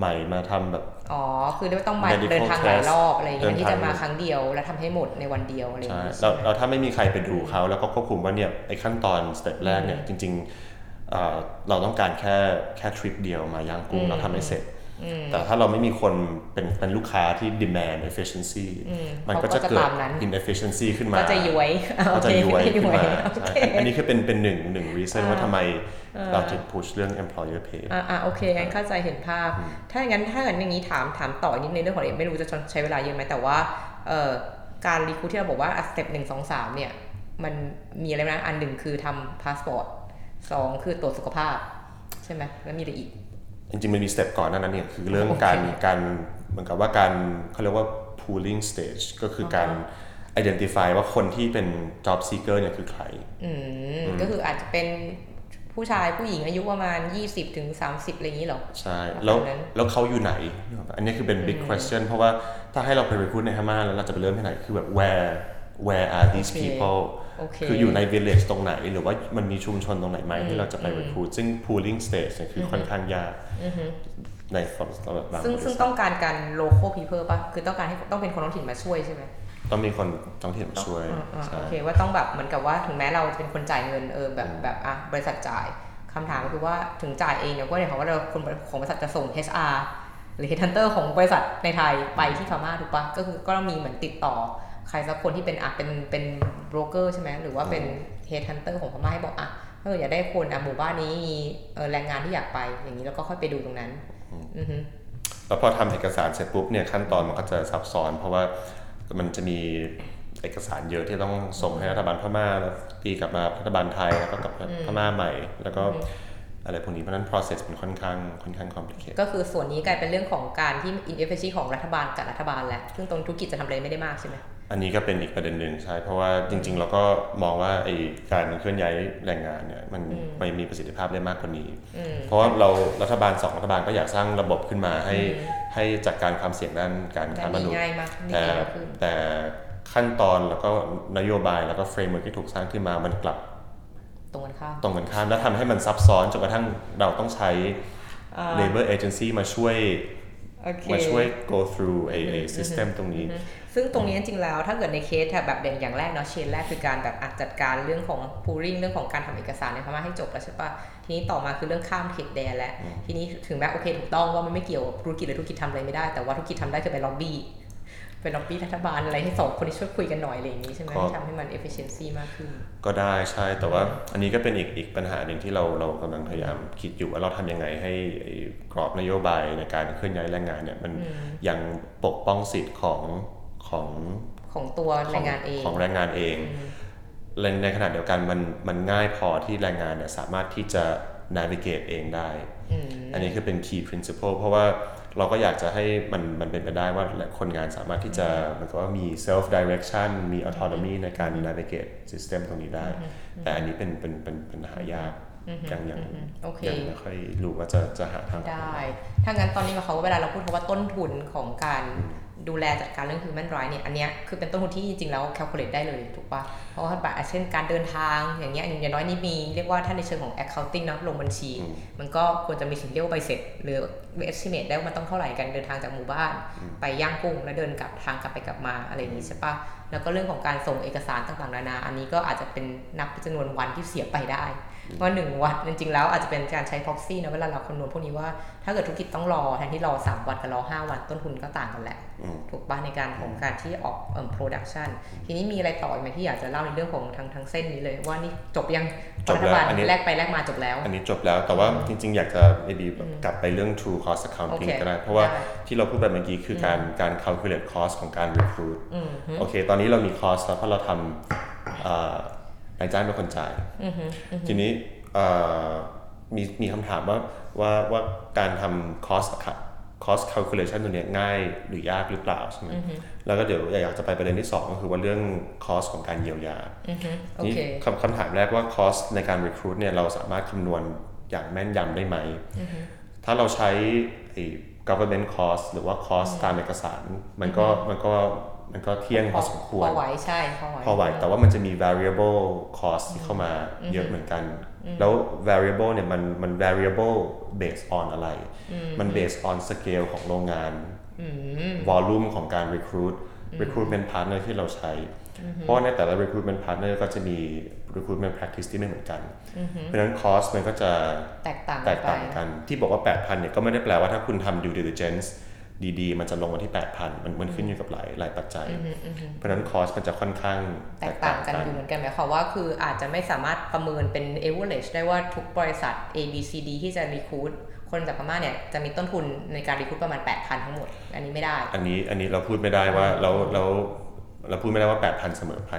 ใหม่มาทำแบบ อ๋อ คือไม่ต้องมา medical เดินทางหลายรอบอะไรอย่างเดิเงี้ยนที่ทางจะมาครั้งเดียวแล้วทำให้หมดในวันเดียวอะไรอย่างใช่เงี้ยเราเราถ้าไม่มีใครไปดูเขาแล้วก็ควบคุมว่าเนี่ยไอ้ขั้นตอน step แรกเนี่ยจริง ๆเอ่อเราต้องการแค่แค่ทริปเดียวมาย่างกุ้งเราทำให้เสร็จ แต่ถ้าเราไม่มีคนเป็นเป็นลูกค้าที่ demand efficiency มันก็จะเกิดเขาก็จะตามนั้น inefficiency ขึ้นมา ก็จะย้วยก็จะย้วยโอเคขึ้นมาโอใช่เคอันนี้คือเป็นเป็นหนึ่งหนึ่ง reason ว่าทำไมเราถึง push เรื่อง employer pay อ่าอ่าโอเคงั้นเข้าใจเห็นภาพ ถ้าอย่างนั้นถ้าอย่างนี้ ถามถามต่ออีกนิดนึงเรื่องของเอ็มไม่รู้จะใช้เวลาเยอะไหมแต่ว่าเอ่อการ recruit ที่เราบอกว่า step หนึ่งสองสามเนี่ยมันมีอะไรนะอันหนึ่งคือทำพาสปอร์ตสองคือตรวจสุขภาพ ใช่ไหมแล้วมีอะไรอีก จริงๆมันมี step ก่อนหน้านั้นเนี่ยคือเรื่องโอเคการการเหมือนกับว่าการเขาเรียกว่า pooling stage ก็คือการ identify ว่าคนที่เป็น job seeker เนี่ยคือใครอืมก็คืออาจจะเป็นผู้ชายผู้หญิงอายุประมาณ 20ถึง30 อะไรอย่างนี้เหรอ ใช่ประมาณแล้วนั้นแล้วเขาอยู่ไหน อันนี้คือเป็น big question เพราะว่าถ้าให้เราไป recruit ในพม่าแล้วเราจะไปเริ่มที่ไหน คือแบบ where where are these โอเค people โอเคคืออยู่ใน village ตรงไหน หรือว่ามันมีชุมชนตรงไหนไหมที่เราจะไป recruit ซึ่ง pooling stage เนี่ยคือค่อนข้างยากในสำหรับบางซึ่งบริซึ่งษัทต้องการการ local people ป่ะ คือต้องการให้ต้องเป็นคนท้องถิ่นมาช่วยใช่ไหมต้องมีคนท้องถิ่นมาช่วยอ่าอ่าใช่โอเคว่าต้องแบบเหมือนกับว่าถึงแม้เราจะเป็นคนจ่ายเงินเออแบบแบบอะบริษัทจ่ายคำถามก็คือว่าถึงจ่ายเองเนี่ยก็เนี่ยเขามว่าเราคนของบริษัทจะส่ง HR หรือ headhunter ของบริษัทในไทยไปที่พม่าถูกปะก็คือก็ต้องมีเหมือนติดต่อ ใครสักคนที่เป็นอะเป็นเป็นโบรกเกอร์ใช่ไหมหรือว่าเป็น headhunter ของพม่าให้บอกอะถ้าเกิดอยากได้คนอะหมู่บ้านนี้มีเออแรงงานที่อยากไปอย่างนี้แล้วก็ค่อยไปดูตรงนั้นอือฮึแล้วพอทำเอกสารเสร็จปุ๊บเนี่ยขั้นตอนมันก็จะซับซ้อน เพราะว่ามันจะมีเอกสารเยอะที่ต้องส่งให้รัฐบาลพม่าแล้วตีกลับมารัฐบาลไทยแล้วก็กลับพม่าใหม่ แล้วก็อะไรพวกนี้เพราะฉะนั้น process มันค่อนข้างค่อนข้าง complicated ก็คือส่วนนี้กลายเป็นเรื่องของการที่ inefficiency ของรัฐบาลกับรัฐบาลแหละซึ่งตรงธุรกิจจะทำอะไรไม่ได้มากใช่ไหม อันนี้ก็เป็นอีกประเด็นหนึ่งใช่ เพราะว่าจริง ๆ เราก็มองว่าไอ้การเคลื่อนย้ายแรงงานเนี่ยมันไม่มีประสิทธิภาพได้มากกว่านี้ เพราะว่าเรารัฐบาลสองรัฐบาลก็อยากสร้างระบบขึ้นมาให้ให้จัดการความเสี่ยงด้านการค้ามนุษย์ง่ายมากมีแต่เร็วขึ้นแต่ขั้นตอนแล้วก็นโยบายแล้วก็ framework ที่ถูกสร้างขึ้นมามันกลับตรงกันข้ามตรงกันข้ามแล้วทำให้มันซับซ้อนจนกระทั่งเราต้องใช้ labor agency มาช่วยโอเค มาช่วย go through ไอ้ไอ้ system ตรงนี้ ซึ่งตรงนี้จริงๆแล้วถ้าเกิดในเคสแบบเด่นอย่างแรกเนาะ chain แรกคือการแบบอาจจัดการเรื่องของ pooling เรื่องของการทำเอกสารในพม่าให้จบแล้วใช่ปะทีนี้ต่อมาคือเรื่องข้ามเขตแดนแล้วทีนี้ถึงแม้โอเคถูกต้องว่ามันไม่เกี่ยวกับธุรกิจหรือธุรกิจทำอะไรไม่ได้แต่ว่าธุรกิจทำได้คือไปล็อบบี้ ไปล็อบบี้รัฐบาลอะไรให้สองคนนี้ช่วยคุยกันหน่อยอะไรอย่างนี้ใช่ไหมก็ให้ทำให้มัน efficiency มากขึ้น ก็ได้ใช่แต่ว่าอันนี้ก็เป็นอีกอีกปัญหาหนึ่งที่เราเรากำลังพยายามคิดอยู่ว่าเราทำยังไงให้ไอ้กรอบนโยบายในการเคลื่อนย้ายแรงงานเนี่ยมันยังปกป้องสิทธิ์ของของของตัวแรงงานเองของแรงงานเองและในขณะเดียวกันมันมันง่ายพอที่แรงงานเนี่ยสามารถที่จะ navigate เองได้ อันนี้คือเป็น key principle เพราะว่า เราก็อยากจะให้มันมันเป็นไปได้ว่าคนงานสามารถที่จะเหมันก็ว่ามี self direction มี autonomy ในการ navigate system ตรงนี้ได้ แต่อันนี้เป็นเป็นเป็นเป็นหายากยังยังโอเคยังไม่ค่อยรู้ว่าจะจะหาทางออกได้ ถ้างั้นตอนนี้เขาเวลาเราพูดคำว่าต้นทุนของการ ดูแลจัดการเรื่อง human right เนี่ยอันเนี้ยคือเป็นต้นทุนที่จริงๆแล้ว calculate ได้เลยถูกปะเพราะว่าแบบเช่นการเดินทางอย่างเงี้ยอย่างน้อยนี่มีเรียกว่าถ้าในเชิงของ accounting เนอะลงบัญชี มันก็ควรจะมีสิ่งที่เรียกว่าใบเสร็จ หรือ estimate ได้ว่ามันต้องเท่าไหร่กันเดินทางจากหมู่บ้าน ไปย่างกุ้งแล้วเดินกลับทางกลับไปกลับมาอะไรอย่างนี้ใช่ปะแล้วก็เรื่องของการส่งเอกสารต่างๆนานา อันนี้ก็อาจจะเป็นนับเป็นจำนวนวันที่เสียไปได้ ว่าหนึ่งวันจริงๆแล้วอาจจะเป็นการใช้ proxy นะเวลาเราคำนวณพวกนี้ว่าถ้าเกิดธุรกิจต้องรอแทนที่รอ 3 วันกับรอ 5 วันต้นทุนก็ต่างกันแหละ ถูกป่ะในการของการที่ออกเอ่อ production ทีนี้มีอะไรต่ออีกไหมที่อยากจะเล่าในเรื่องของทางทางเส้นนี้เลย ว่านี่จบยังจบแล้วรัฐาอันนี้แลกไปแลกมาจบแล้ว อันนี้จบแล้วแต่ว่าจริง ๆ อยากจะ maybe กลับไปเรื่อง true cost accounting โอเคก็ได้เพราะว่าได้ที่เราพูดไปเมื่อกี้คือการการ calculate cost ของการ recruit โอเค ตอนนี้เรามี cost แล้วเพราะเราทำเอ่อ นายจ้างเป็นคนจ่ายทีนี้เอ่อมีมีคำถามว่าว่าว่าการทำ cost cost calculation ตัวเนี้ยง่ายหรือยากหรือเปล่าใช่ไหมแล้วก็เดี๋ยวอยากจะไปประเด็นที่สองก็คือว่าเรื่อง cost ของการเยียวยาโอนี่เคคำคำถามแรกว่า cost ในการ recruit เนี่ยเราสามารถคำนวณอย่างแม่นยำได้ไหม ถ้าเราใช้ไอ้ government cost หรือว่า cost ตามเอกสาร มันก็มันก็ มันก็เที่ยงพอสมควร พอไหวใช่ พอไหวพอไหวแต่ว่ามันจะมี variable cost ที่เข้ามาเยอะเหมือนกัน แล้ว variable เนี่ยมันมัน variable based on อะไร มัน based on scale ของโรงงาน volume ของการ recruit recruitment partner ที่เราใช้ เพราะว่าในแต่ละ recruitment partner ก็จะมี recruitment practice ที่ไม่เหมือนกัน เพราะฉะนั้น cost มันก็จะแตกต่างแตกันกไปต่างกัน ที่บอกว่า 8,000เนี่ยก็ไม่ได้แปลว่าถ้าคุณทำ due diligence ดีๆ มันจะลงมาที่ 8,000 มันมันขึ้นอยู่กับหลายหลายปัจจัย เพราะฉะนั้น cost มันจะค่อนข้างแตกต่างกันอยู่เหมือนกันหมายความว่าคืออาจจะไม่สามารถประเมินเป็น average ได้ว่าทุกบริษัท A B C D ที่จะ recruit คนจากพม่าเนี่ยจะมีต้นทุนในการ recruit ประมาณ 8,000 ทั้งหมด อันนี้ไม่ได้ อันนี้อันนี้เราพูดไม่ได้ว่าเราเราเราพูดไม่ได้ว่า 8,000 เสมอไป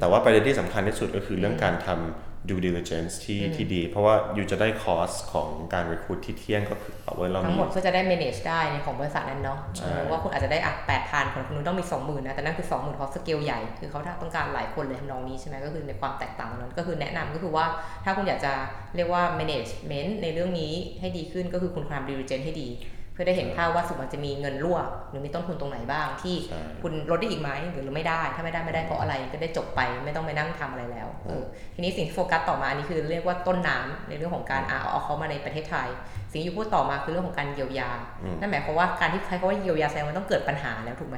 แต่ว่าประเด็นที่สำคัญที่สุดก็คือเรื่องการทำ due diligence ที่ที่ดี เพราะว่าอยู่จะได้ cost ของการ recruit ที่เที่ยงก็คือเอาไว้เราทั้มีงหมดเพื่อจะได้ manage ได้ในของบริษัทนั้นเนาะใช่เออว่าคุณอาจจะได้อะ8,000คนคนนู้นต้องมี20,000นะ แต่นั่นคือ20,000เขาสเกลใหญ่ คือเขาต้องการหลายคนเลยทำนองนี้ใช่ไหมก็คือในความแตกต่างนั้นก็คือแนะนำก็คือว่าถ้าคุณอยากจะเรียกว่า management ในเรื่องนี้ให้ดีขึ้นก็คือคุณทำ diligence ให้ดี เพื่อได้เห็นภาพว่าสุดมันจะมีเงินรั่วหรือมีต้นทุนตรงไหนบ้าง ที่ใช่คุณลดได้อีกไหมหรือไม่ได้ ถ้าไม่ได้ไม่ได้เพราะอะไรก็ได้จบไปไม่ต้องไปนั่งทำอะไรแล้วเออทีนี้สิ่งที่โฟกัสต่อมาอันนี้คือเรียกว่าต้นน้ำในเรื่องของการเอาเอาเขามาในประเทศไทย สิ่งที่พูดต่อมาคือเรื่องของการเยียวยา นั่นหมายความว่าการที่ใช้คำว่าเยียวยาแสดงว่ามันต้องเกิดปัญหาแล้วถูกไหม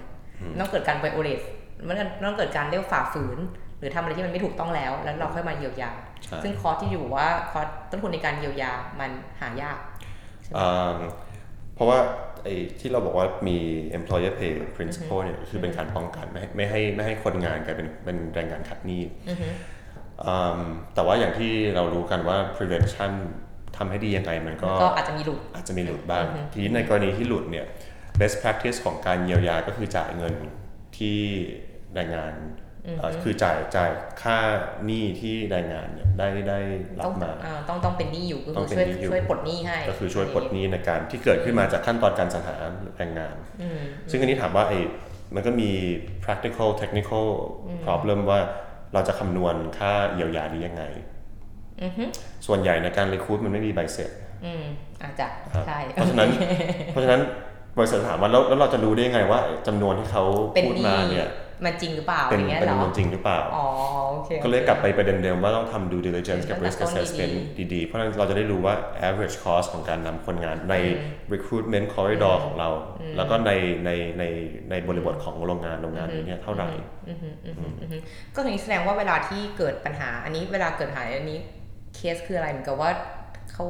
มันต้องเกิดการไวโอเลสมันต้องเกิดการเรียกว่าฝ่าฝืน หรือทำอะไรที่มันไม่ถูกต้องแล้ว แล้วเราค่อยมาเยียวยาใช่ซึ่งคอร์สที่อยู่ว่าคอร์สต้นทุนในการเยียวยามันหายากอ่า เพราะว่าไอ้ที่เราบอกว่ามี employer pay principle เนี่ยคือเป็นการป้องกันไม่ให้ไม่ให้ไม่ให้คนงานกลายเป็นเป็นแรงงานขัดหนี้อืมแต่ว่าอย่างที่เรารู้กันว่า prevention ทำให้ดียังไงมันก็ก็อาจจะมีหลุดอาจจะมีหลุดบ้าง ทีนี้ในกรณีที่หลุดเนี่ย best practice ของการเยียวยาก็คือจ่ายเงินที่แรงงานเอ่อ คือจ่ายจ่ายค่าหนี้ที่แรงงานเนี่ยได้ได้รัต้บองมาอ่าต้องต้องเป็นหนี้อยู่ก็ต้คือองเป็นช่วยหนี้อยู่ช่วยปลดหนี้ให้ ก็คือช่วยปลดหนี้ในการที่เกิดขึ้นมาจากขั้นตอนการสรรหาแรงงานอืมซึ่งอันนี้ถามว่าไอ้มันก็มี practical technical problem ว่าเราจะคำนวณค่าเยียวยานี้ยังไงอือฮึส่วนใหญ่ในการ recruit มันไม่มีใบเสร็จอืมอาจจะครับใช่เพราะฉะนั้น เพราะฉะนั้นบริษัทถามว่าแล้วแล้วเราจะรู้ได้ยังไงว่าจำนวนที่เขาเป็นพูดหนี้มาเนี่ย มันจริงหรือเปล่าเป็นอย่างเงี้ยเป็นเหรอจำนวนจริงหรือเปล่า อ๋อโอเคก็เลยโอคกลับไปประเด็นเดิมว่าต้องทำ due diligence กับตั้ง risk แต่ต้น assessment ดีดีๆ เพราะฉะนั้นเราจะได้รู้ว่า average cost ของการนำคนงานใน recruitment corridor ของเรา แล้วก็ในในในในบริบทของโรงงานโรงงานนี้เนี่ยเท่าไหร่ อือฮึอือฮึอือฮึก็ถึงนี้แสดงว่าเวลาที่เกิดปัญหา อันนี้เวลาเกิดปัญหาอันนี้เคสคืออะไรเหมือนกับว่าเขา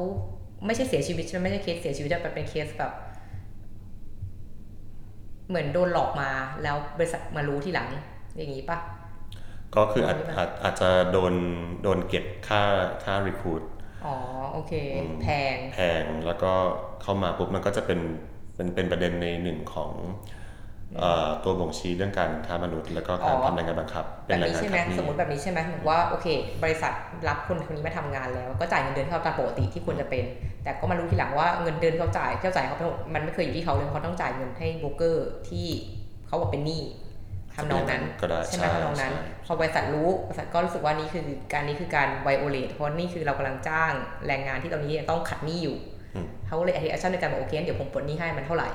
ไม่ใช่เสียชีวิตใช่ไหมไม่ใช่เคสเสียชีวิตแต่เป็นเคสแบบ เหมือนโดนหลอกมาแล้วบริษัทมารู้ทีหลังอย่างนี้ปะก็คืออาจไม่เป็นไรอาจอาจจะโดนโดนเก็บค่าค่า recruit อ๋อโอเคอืมแพง แพงแล้วก็เข้ามาปุ๊บมันก็จะเป็นเป็นเป็นประเด็นในหนึ่งของเอ่อ ตัวบ่งชี้เรื่องการค้ามนุษย์ แล้วก็การอ๋อทำแรงงานบังคับแบเป็นบแรงนี้งานใช่ไหมขับหนี้สมมติแบบนี้ใช่ไหมเหมือนว่าโอเค บริษัทรับคนคนนี้มาทำงานแล้ว ก็จ่ายเงินเดือนให้เขาตามปกติที่ควรจะเป็น แต่ก็มารู้ทีหลังว่าเงินเดือนที่เขาจ่ายที่เขาจ่ายเขาไปหมดมันไม่เคยอยู่ที่เขาเลยเขาต้องจ่ายเงินให้โบรกเกอร์ที่เขาบอกเป็นหนี้ทำนองนั้นก็ได้ใช่ไหมใช่ทำนองนั้นใช่พอบริษัทรู้บริษัทก็รู้สึกว่านี่คือการนี้คือการ violate เพราะนี่คือเรากำลังจ้างแรงงานที่ตอนนี้ยังต้องขัดหนี้อยู่อืมเขาเลยอธิชั่นในการบอกโอเคงั้นเดี๋ยวผมปลดหนี้ให้มันเท่าไหร่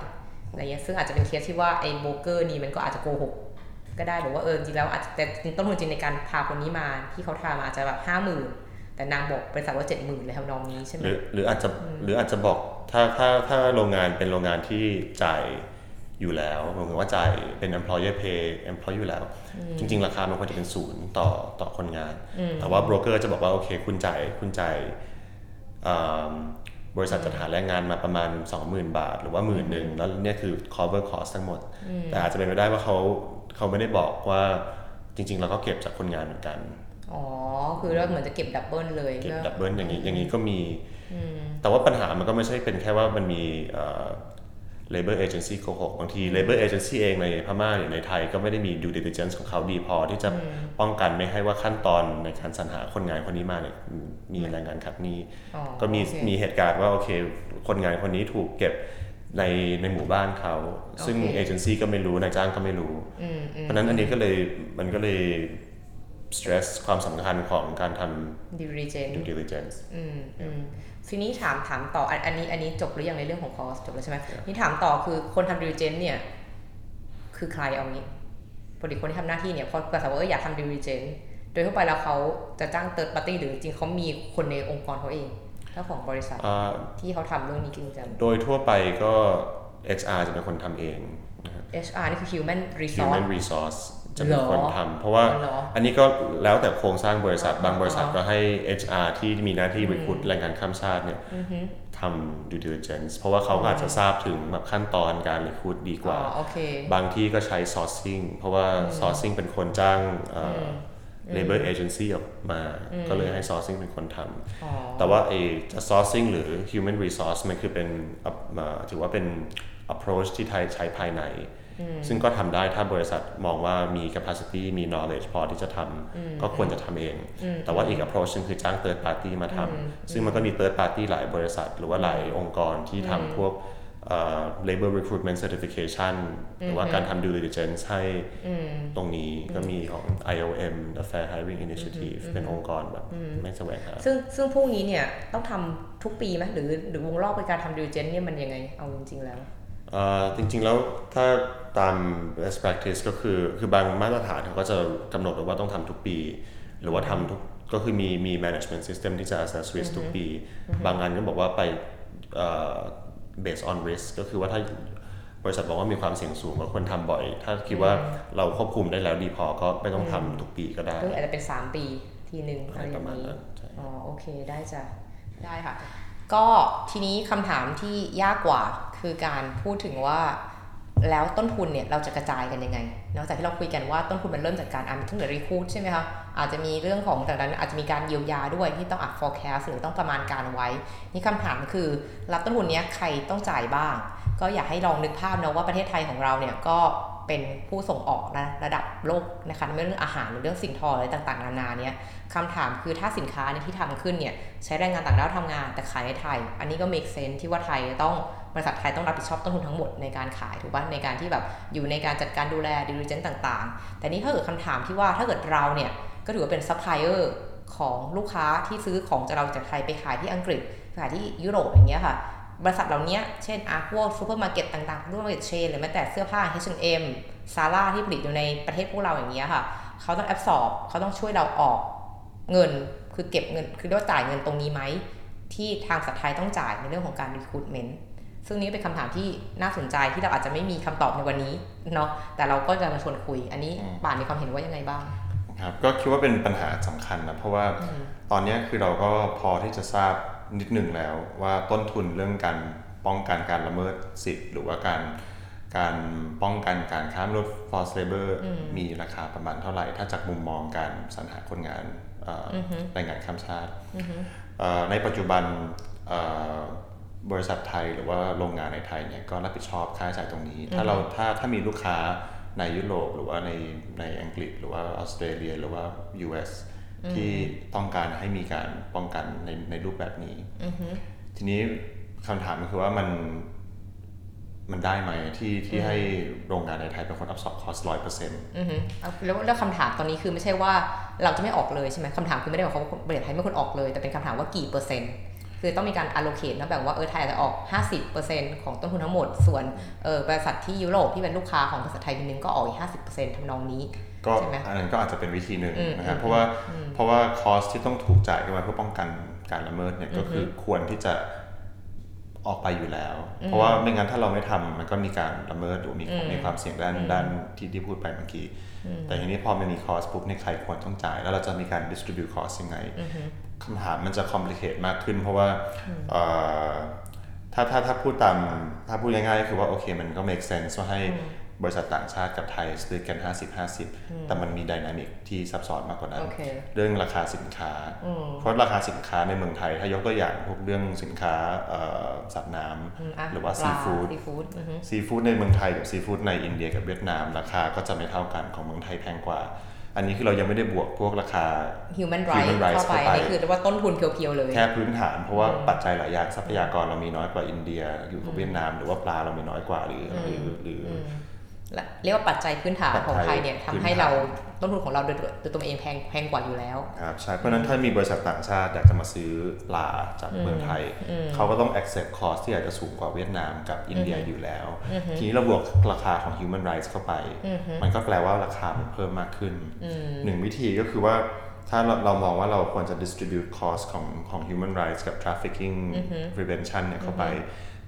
อะไรเงี้ยซึ่งอาจจะเป็นเคสที่ว่าไอ้โบรกเกอร์นี่มันก็อาจจะโกหกก็ได้บอกว่าเออจริงแล้วอาจจะแต่ต้นทุนจริงในการพาคนนี้มาที่เขาทำอาจจะแบบห้าหมื่นแต่นางบอกบริษัทว่าเจ็ดหมื่นเลยทำนองนี้ใช่ไหมหรือหรืออาจจะหรืออาจจะบอกถ้าถ้าถ้าโรงงานเป็นโรงงานที่จ่ายอยู่แล้วหมายถึงว่าจ่ายเป็น employer pay employee อยู่แล้ว จริง ๆ ราคามันควรจะเป็นศูนย์ต่อต่อคนงาน แต่ว่าโบรกเกอร์จะบอกว่าโอเค คุณจ่ายคุณจ่ายอ่า บริษัทจัดหาแรงงานมาประมาณ 20,000 บาท หรือว่าหมื่นหนึ่งแล้วเนี่ยคือ cover cost ทั้งหมด แต่อาจจะเป็นไปได้ว่าเขาเขาไม่ได้บอกว่าจริง ๆ เราก็เก็บจากคนงานเหมือนกัน อ๋อ คือเราเหมือนจะเก็บ double เลย เก็บก็ดับเบิลอย่างนี้อย่างนี้ก็มี แต่ว่าปัญหามันก็ไม่ใช่เป็นแค่ว่ามันมีเอ่อ labor agency โกหกบางที labor agency เองในพม่าหรือในไทยก็ไม่ได้มี due diligence ของเขาดีพอที่จะป้องกันไม่ให้ว่าขั้นตอนในการสรรหาคนงานคนนี้มาเนี่ยมีแรงงานขัดหนี้อ๋อก็มีโอเคมีเหตุการณ์ว่าโอเค คนงานคนนี้ถูกเก็บในในหมู่บ้านเขา ซึ่งโอเคเอเจนซี่ก็ไม่รู้นายจ้างก็ไม่รู้อืมอืเพมราะฉะนั้นอันนี้ก็เลยมันก็เลย stress ความสำคัญของการทดิวริเจนำ due diligence อืมอืมทีนี้ถามถามต่ออันอันนี้อันนี้จบหรือยังในเรื่องของคอสจบแล้วใช่ไหมนี่ถามต่อคือคนทำดิวริเจนเนี่ย คือใครเอางี้ปกติคนที่ทำหน้าที่เนี่ยพอภาษาว่าเอออยากทำดิวริเจนโดยทั่วไปแล้วเขาจะจ้างเติร์ดปาร์ตี้หรือจริงเขามีคนในองค์กรเขาเองเจ้าของบริษัทอ่าที่เขาทำเรื่องนี้จริงจังโดยทั่วไปก็ HR จะเป็นคนทำเองนะครับ HR นี่คือ human resource human resource จะเป็นคนเหรอทำเพราะว่าเหรออันนี้ก็แล้วแต่โครงสร้างบริษัทบางบริษัทอ๋อก็ให้ HR ที่มีหน้าที่ recruit แรงงานข้ามชาติเนี่ยทำ due diligence เพราะว่าเขาก็อาจจะทราบถึงแบบขั้นตอนการ recruit ดีกอ๋อว่าโอเคบางที่ก็ใช้ sourcing เพราะว่า sourcing เป็นคนจ้างเอ่ออ labor agency ออกมา ก็เลยให้ sourcing เป็นคนทอ๋อำแต่ว่าไอ้จะ sourcing หรือ human resource มันคือเป็นเอ่อเอ่อถือว่าเป็น approach ที่ไทยใช้ภายใน ซึ่งก็ทำได้ถ้าบริษัทมองว่ามี capacity มี knowledge พอที่จะทำก็ควรจะทำเอง แต่ว่าอีก approach หนึงคือจ้าง third party มาทำซึ่งมันก็มี third party หลายบริษัท หรือว่าหลายองค์กรที่ทำพวกเอ่อ labor recruitment certification หรือว่าการทำ due diligence ให้ตรงนี้ก็มีของ IOM the Fair Hiring Initiative เป็นองค์กรแบบไม่แสวงหาซึ่งซึ่งพวกนี้เนี่ยต้องทำทุกปีไหมหรือหรือวงรอบในการทำดิวเจนเนี่ยมันยังไงเอาจริงๆแล้วเอ่อ จริงๆแล้วถ้าตาม best practice ก็คือคือบางมาตรฐานเขาก็จะกำหนดไว้ว่าต้องทำทุกปี หรือว่าทำทุกก็คือมีมี management system ที่จะ assess risk ทุกปี บางอันก็บอกว่าไปเอ่อ based on risk ก็คือว่าถ้าบริษัทบอกว่ามีความเสี่ยงสูงก็ควรทำบ่อย ถ้าคิดว่าเราควบคุมได้แล้วดีพอก็ไม่ต้องทำทุกปีก็ได้ก็อาจจะเป็น 3 ปีทีหนึ่งอะอะไรไรอปย่าระงมาณนี้นั้นใช่อ๋อโอเคได้จ้ะได้ค่ะ ก็ทีนี้คำถามที่ยากกว่า คือการพูดถึงว่าแล้วต้นทุนเนี่ยเราจะกระจายกันยังไงนอกจากที่เราคุยกันว่าต้นทุนมันเริ่มจากการอ่านทั้งแต่รีคูดใช่ไหมคะอาจจะมีเรื่องของจากนั้นอาจจะมีการเยียวยาด้วยที่ต้องอัด forecast หรือต้องประมาณการไว้ นี่คำถามคือรับต้นทุนเนี้ยใครต้องจ่ายบ้าง ก็อยากให้ลองนึกภาพนะว่าประเทศไทยของเราเนี่ยก็เป็นผู้ส่งออกนะระดับโลกนะคะไม่เรื่องอาหารหรือเรื่องสิ่งทออะไรต่างๆ นานาเนี่ยคำถามคือถ้าสินค้าเนี่ยที่ทำขึ้นเนี่ยใช้แรงงานต่างด้าวทำงานแต่ขายในไทย อันนี้ก็ make sense ที่ว่าไทยต้อง บริษัทไทยต้องรับผิดชอบต้นทุนทั้งหมดในการขายถูกป่ะในการที่แบบอยู่ในการจัดการดูแลดิลิเจนต์ต่างๆ แต่นี่ถ้าเกิดคำถามที่ว่าถ้าเกิดเราเนี่ยก็ถือว่าเป็นซัพพลายเออร์ของลูกค้าที่ซื้อของจากเราจากไทยไปขายที่อังกฤษไปขายที่ยุโรปอย่างเงี้ยค่ะบริษัทเหล่านี้เช่นอาร์พวกซูเปอร์มาร์เก็ตต่างๆซูเปอร์มาร์เก็ต chain หรือแม้แต่เสื้อผ้า H&M ซาร่าที่ผลิตอยู่ในประเทศพวกเราอย่างเงี้ยค่ะเขาต้อง absorb เขาต้องช่วยเราออกเงินคือเก็บเงิน คือเรียกว่าจ่ายเงินตรงนี้ไหมที่ทางฝั่งไทยต้องจ่ายในเรื่องของการ recruitment ซึ่งนี้เป็นคำถามที่น่าสนใจที่เราอาจจะไม่มีคำตอบในวันนี้เนาะแต่เราก็จะมาชวนคุย อันนี้ป่านมีความเห็นว่ายังไงบ้างครับก็คิดว่าเป็นปัญหาสำคัญนะเพราะว่าตอนเนี้ยคือเราก็พอที่จะทราบนิดหนึ่งแล้วว่าต้นทุนเรื่องการป้องกันการละเมิดสิทธิ์ หรือว่าการการป้องกันการค้ามนุษย์ forced labor มีราคาประมาณเท่าไหร่ ถ้าจากมุมมองการสรรหาคนงานเอ่ออแรงงานข้ามชาติเอ่อในปัจจุบันเอ่อ บริษัทไทยหรือว่าโรงงานในไทยเนี่ยก็รับผิดชอบค่าใช้จ่ายตรงนี้ ถ้าเราถ้าถ้ามีลูกค้าในยุโรปหรือว่าในในอังกฤษ หรือว่าออสเตรเลีย หรือว่า US ที่ต้องการให้มีการป้องกันในในรูปแบบนี้ ทีนี้คำถามก็คือว่ามันมันได้ไหมที่ที่ให้โรงงานในไทยเป็นคนอับสอบคอสร้อยเปอร์เซ็นต์อือฮึเอาแล้วแล้วคำถามตอนนี้คือไม่ใช่ว่าเราจะไม่ออกเลยใช่ไหมคำถามคือไม่ได้บอกเขาว่าบริษัทไทยไม่ควรออกเลย แต่เป็นคำถามว่ากี่เปอร์เซ็นต์ คือต้องมีการ allocate นะแบบว่าเออไทยอาจจะออก 50%ของต้นทุนทั้งหมด ส่วนเออบริษัทที่ยุโรปที่เป็นลูกค้าของบริษัทไทยทีนึงก็ออกอีก50%ทำนองนี้ก็ใช่ไหมอันนั้นก็อาจจะเป็นวิธีหนึ่งอืมนะครับอืมเพราะว่าอืมเพราะว่าคอสที่ต้องถูกจ่ายขึ้นมาเพื่อป้องกันการละเมิดเนี่ยก็คือควรที่จะออกไปอยู่แล้ว เพราะว่าไม่งั้นถ้าเราไม่ทำมันก็มีการละเมิดหรือมีมีความเสี่ยงด้านด้านที่ที่พูดไปเมื่อกี้ แต่ทีนี้พอมันมีคอสปุ๊บเนี่ยใครควรต้องจ่าย แล้วเราจะมีการ distribute cost ยังไง คำถามมันจะ complicate มากขึ้น เพราะว่าเอ่อถ้าถ้าถ้าพูดตามถ้าพูดง่ายๆก็คือว่าโอเคมันก็ make sense ว่าให้บริษัทต่างชาติกับไทยซื้อกัน 50-50 แต่มันมีดินามิกที่ซับซ้อนมากกว่านั้นโอเคเรื่องราคาสินค้า เพราะราคาสินค้าในเมืองไทย ถ้ายกตัวอย่างพวกเรื่องสินค้าเอ่อสัตว์น้อืมะำหรือว่าปลซีฟู้ดซีฟู้ดอือฮึซีฟู้ดในเมืองไทยกับซีฟู้ดในอินเดียกับเวียดนาม ราคาก็จะไม่เท่ากันของเมืองไทยแพงกว่า อันนี้คือเรายังไม่ได้บวกพวกราคา human rights human rights เข้าไปเข้าไปนี่คือเรียกว่าต้นทุนเพียวๆเลย แค่พื้นฐานเพราะว่าปัจจัยหลายอย่างทรัพยากรเรามีน้อยกว่าอินเดีย อยู่กับเวียดนาม หรือว่าปลาเรามีน้อยกว่าหรือหรือหรืออและ เรียกว่าปัจจัยพื้นฐานปัจจัยของไทยเนี่ยทำให้พื้นฐานเราต้นทุนของเราโดยโดยตัวเองแพงแพงกว่าอยู่แล้วครับใช่เพราะฉะนั้นถ้ามีบริษัทต่างชาติอยากจะมาซื้อปลาจากเมืองไทย เขาก็ต้อง accept cost ที่อาจจะสูงกว่าเวียดนามกับอินเดียอยู่แล้ว ทีนี้เราบวกราคาของ human rights เข้าไป มันก็แปลว่าราคามันเพิ่มมากขึ้นหนึ่งวิธีก็คือว่าถ้าเราเรามองว่าเราควรจะ distribute cost ของของ human rights กับ trafficking prevention เนี่ยเข้าไป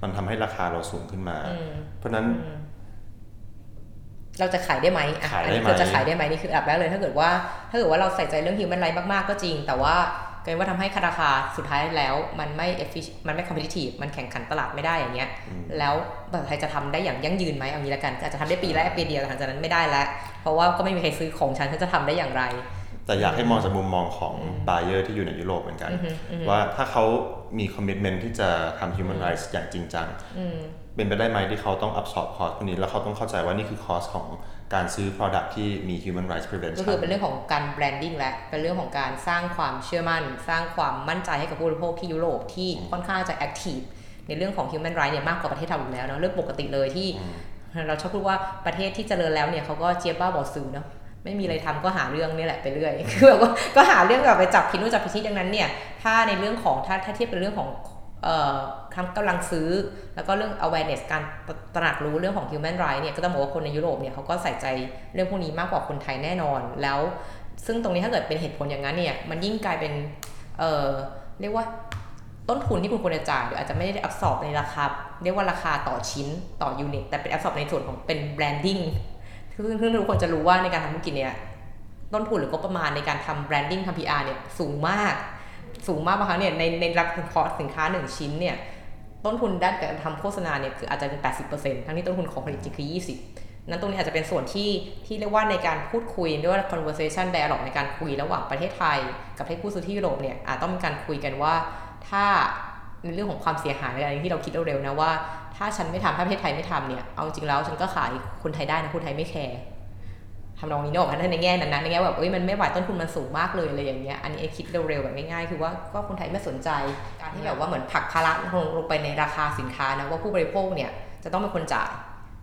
มันทำให้ราคาเราสูงขึ้นมา เพราะฉะนั้น เราจะขายได้ไหมอะขายอันได้นี้ไหมคือจะขายได้ไหมนี่คืออันดับแรกเลย ถ้าเกิดว่า ถ้าเกิดว่าเราใส่ใจเรื่อง human rights มากๆก็จริง แต่ว่ากลายว่าทำให้ราคาสุดท้ายแล้วมันไม่ efficient มันไม่ competitive มันแข่งขันตลาดไม่ได้อย่างเงี้ย แล้วแบบไทยจะทำได้อย่างยั่งยืนไหมเอางี้ละกัน อาจจะทำได้ปีแรกปีเดียวแต่หลังจากนั้นไม่ได้แล้ว เพราะว่าก็ไม่มีใครซื้อของฉันฉันจะทำได้อย่างไร แต่อยากให้มองจากมุมมองของ buyer ที่อยู่ในยุโรปเหมือนกัน ว่าถ้าเขามี commitment ที่จะทำ human rights อย่างจริงจัง เป็นไปได้ไหมที่เขาต้อง absorb cost พวกนี้ แล้วเขาต้องเข้าใจว่านี่คือ cost ของการซื้อ product ที่มี human rights prevention ก็คือเป็นเรื่องของการ branding และ เป็นเรื่องของการสร้างความเชื่อมั่น สร้างความมั่นใจให้กับผู้บริโภคที่ยุโรปที่ค่อนข้างจะ activeในเรื่องของ human rights เนี่ยมากกว่าประเทศเราอยู่แล้วเนาะเรื่องปกติเลยที่ เราชอบพูดว่าประเทศที่เจริญแล้วเนี่ยเขาก็เจี๊ยบบ้าบอซื้อเนาะไม่มีอะไรทำก็หาเรื่องนี่แหละไปเรื่อย คือแบบว่าก็หาเรื่องแบบไปจับผินู่นจับผิดที่ดังนั้นเนี่ย ถ้าในเรื่องของถ้าถ้าเทียบเป็นเรื่องของ กำลังซื้อ แล้วก็เรื่อง awareness การตตระหนักรู้เรื่องของ human rights เนี่ยก็ต้องบอกว่าคนในยุโรปเนี่ยเขาก็ใส่ใจเรื่องพวกนี้มากกว่าคนไทยแน่นอน แล้ว ซึ่งตรงนี้ถ้าเกิดเป็นเหตุผลอย่างนั้นเนี่ยมันยิ่งกลายเป็นเรียกว่าต้นทุนที่คุณควรจะจ่ายหรืออาจจะไม่ได้ absorb ในราคา เรียกว่าราคาต่อชิ้นต่อ unit แต่เป็น absorb ในส่วนของเป็น branding ซึ่งทุกคนจะรู้ว่าในการทำธุรกิจเนี่ยต้นทุนหรืองบประมาณในการทำ branding ทำ PR เนี่ยสูงมาก สูงมากบางครั้งเนี่ยในในราคาของสินค้าหนึ่งชิ้นเนี่ยต้นทุนด้านการทำโฆษณาเนี่ยคืออาจจะเป็น 80%ทั้งที่ต้นทุนของผลิตจริงคือ 20 นั้นตรงนี้อาจจะเป็นส่วนที่ที่เรียกว่าในการพูดคุยเรียกว่า conversation dialogue ในการคุยระหว่างประเทศไทย กับประเทศผู้ซื้อที่ยุโรปเนี่ยอาจต้องมีการคุยกันว่าถ้าในเรื่องของความเสียหายอะไรที่เราคิดเร็วๆนะว่า ถ้าฉันไม่ทำถ้าประเทศไทยไม่ทำเนี่ยเอาจริงแล้วฉันก็ขายคนไทยได้นะคนไทยไม่แคร์ ทำนองนี้เนกอะในแง่นั้นนะในแง่แบบเอ้ยมันไม่ไหวต้นทุนมันสูงมากเลยอะไรอย่างเงี้ยอันนี้ไอ้คิดเร็วๆแบบง่ายๆ คือว่าก็คนไทยไม่สนใจ การที่แบบว่าเหมือนผลักภาระลงลงไปในราคาสินค้านะว่าผู้บริโภคเนี่ยจะต้องเป็นคนจ่าย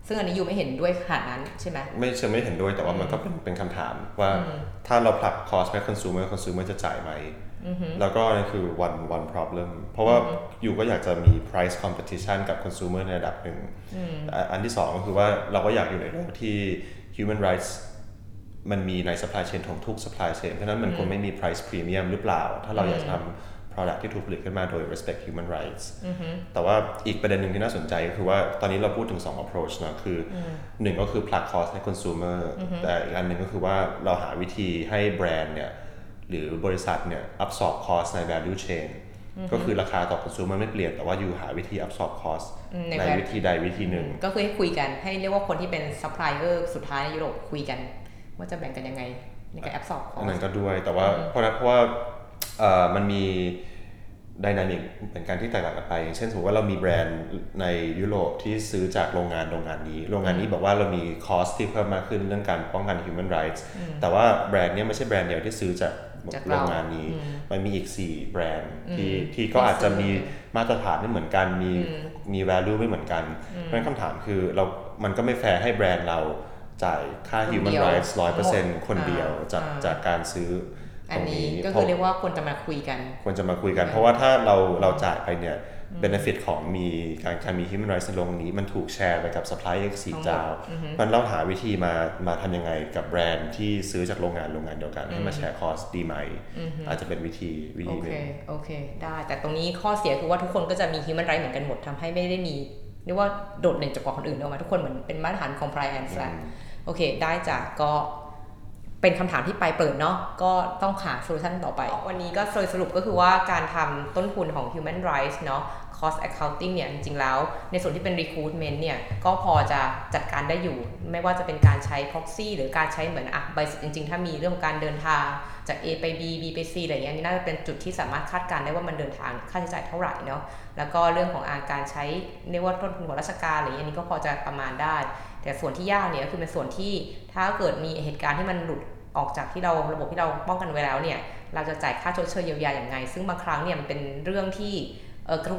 ซึ่งอันนี้ยูไม่เห็นด้วยขนาดนั้นใช่ไหมไม่เชิงไม่เห็นด้วยแต่ว่ามันก็เป็นเป็นคำถามว่าถ้าเราผลัก cost ไป consumer consumer จะจ่ายไหมแล้วก็นั่นคือ one one problem เพราะว่าอยู่ก็อยากจะมี price competition กับ consumer ในระดับหนึ่งแต่อันที่สองก็คือว่าเราก็อยากอยู่ในโลกที่ human rights มันมีใน supply chain ของทุก supply chain เพราะฉะนั้นมันคงไม่มี price premium หรือเปล่า ถ้าเราอยากจะทำ product ที่ถูกผลิตขึ้นมาโดย respect human rights แต่ว่าอีกประเด็นหนึ่งที่น่าสนใจก็คือว่าตอนนี้เราพูดถึง 2 approach นะคืออันหนึ่งก็คือผลัก cost ให้ consumer แต่อีกอันหนึ่งก็คือว่าเราหาวิธีให้แบรนด์เนี่ยหรือบริษัทเนี่ย absorb cost ใน value chain ก็คือราคาต่อ consumer ไม่เปลี่ยน แต่ว่าอยู่หาวิธี absorb cost อืมในใน value วิธีใดวิธีหนึ่ง ก็คือให้คุยกันให้เรียกว่าคนที่เป็นซัพพลายเออร์สุดท้ายในยุโรปคุยกัน ว่าจะแบ่งกันยังไงในการ absorb อันนั้นก็ด้วยแต่ว่าเพราะนั้นเพราะว่าเอ่อมันมี dynamic เป็นการที่แตกต่างกันไปอย่างเช่นสมมติว่าเรามีแบรนด์ในยุโรปที่ซื้อจากโรงงานโรงงานนี้ โรงงานนี้บอกว่าเรามี cost ที่เพิ่มมากขึ้นเรื่องการป้องกัน human rights แต่ว่าแบรนด์เนี้ยไม่ใช่แบรนด์เดียวที่ซื้อจากจากโรเรางงานนี้ มันมีอีก 4 แบรนด์ที่ที่ก็อาจจะมีมาตรฐานไม่เหมือนกัน มีมี value ไม่เหมือนกันเพราะฉะนั้นคำถามคือเรา มันก็ไม่แฟร์ให้แบรนด์เรา จ่ายค่า human rights ร้อยเปอร์เซ็นต์หมดคนเดียวอ่าจากอ่าจากการซื้ออัตนรงนี้นี้ก็เพคือราะเรียกว่าควรจะมาคุยกัน ควรจะมาคุยกัน เพราะว่าถ้าเราเราจ่ายไปเนี่ย benefit ของมีการการมี human rights ในโรงนี้มันถูกแชร์ไปกับ supply X สี่เจ้ามันเราหาวิธีมามาทำยังไงกับแบรนด์ที่ซื้อจากโรงงานโรงงานเดียวกัน ให้มาแชร์คอสดีไหม อาจจะเป็นวิธีวิโอธีหเคนึ่งโอเค ได้ แต่ตรงนี้ข้อเสียคือว่าทุกคนก็จะมี human right เหมือนกันหมดทำให้ไม่ได้มี เรียกว่าโดดเด่นจากกว่าคนอื่นออกมาทุกคนเหมือนเป็นมาตรฐาน compliance แหละโอเค ได้จ้ะก็เป็นคำถามที่ปลายเปิดเนาะก็ต้องหาโซลูชันต่อไป วันนี้ก็โดยสรุปก็คือว่าการทำต้นทุนของ human rights เนาะ cost accounting เนี่ยจริงๆแล้ว ในส่วนที่เป็น recruitment เนี่ยก็พอจะจัดการได้อยู่ ไม่ว่าจะเป็นการใช้ proxy หรือการใช้เหมือนอะใบจริง ๆ ถ้ามีเรื่องการเดินทางจาก A ไป B B ไป C อะไรอย่างเงี้ยนี่น่าจะเป็นจุดที่สามารถคาดการณ์ได้ว่ามันเดินทางค่าใช้จ่ายเท่าไหร่เนาะแล้วก็เรื่องของอาการใช้เรียกว่าต้นทุนของราชการอะไรอย่างเงี้ยอันนี้ก็พอจะประมาณได้ แต่ส่วนที่ยากเนี่ยก็คือเป็นส่วนที่ถ้าเกิดมีเหตุการณ์ที่มันหลุดออกจากที่เราระบบที่เราป้องกันไว้แล้วเนี่ยเราจะจ่ายค่าชดเชยเยียวยาอย่างไง ซึ่งบางครั้งเนี่ยมันเป็นเรื่องที่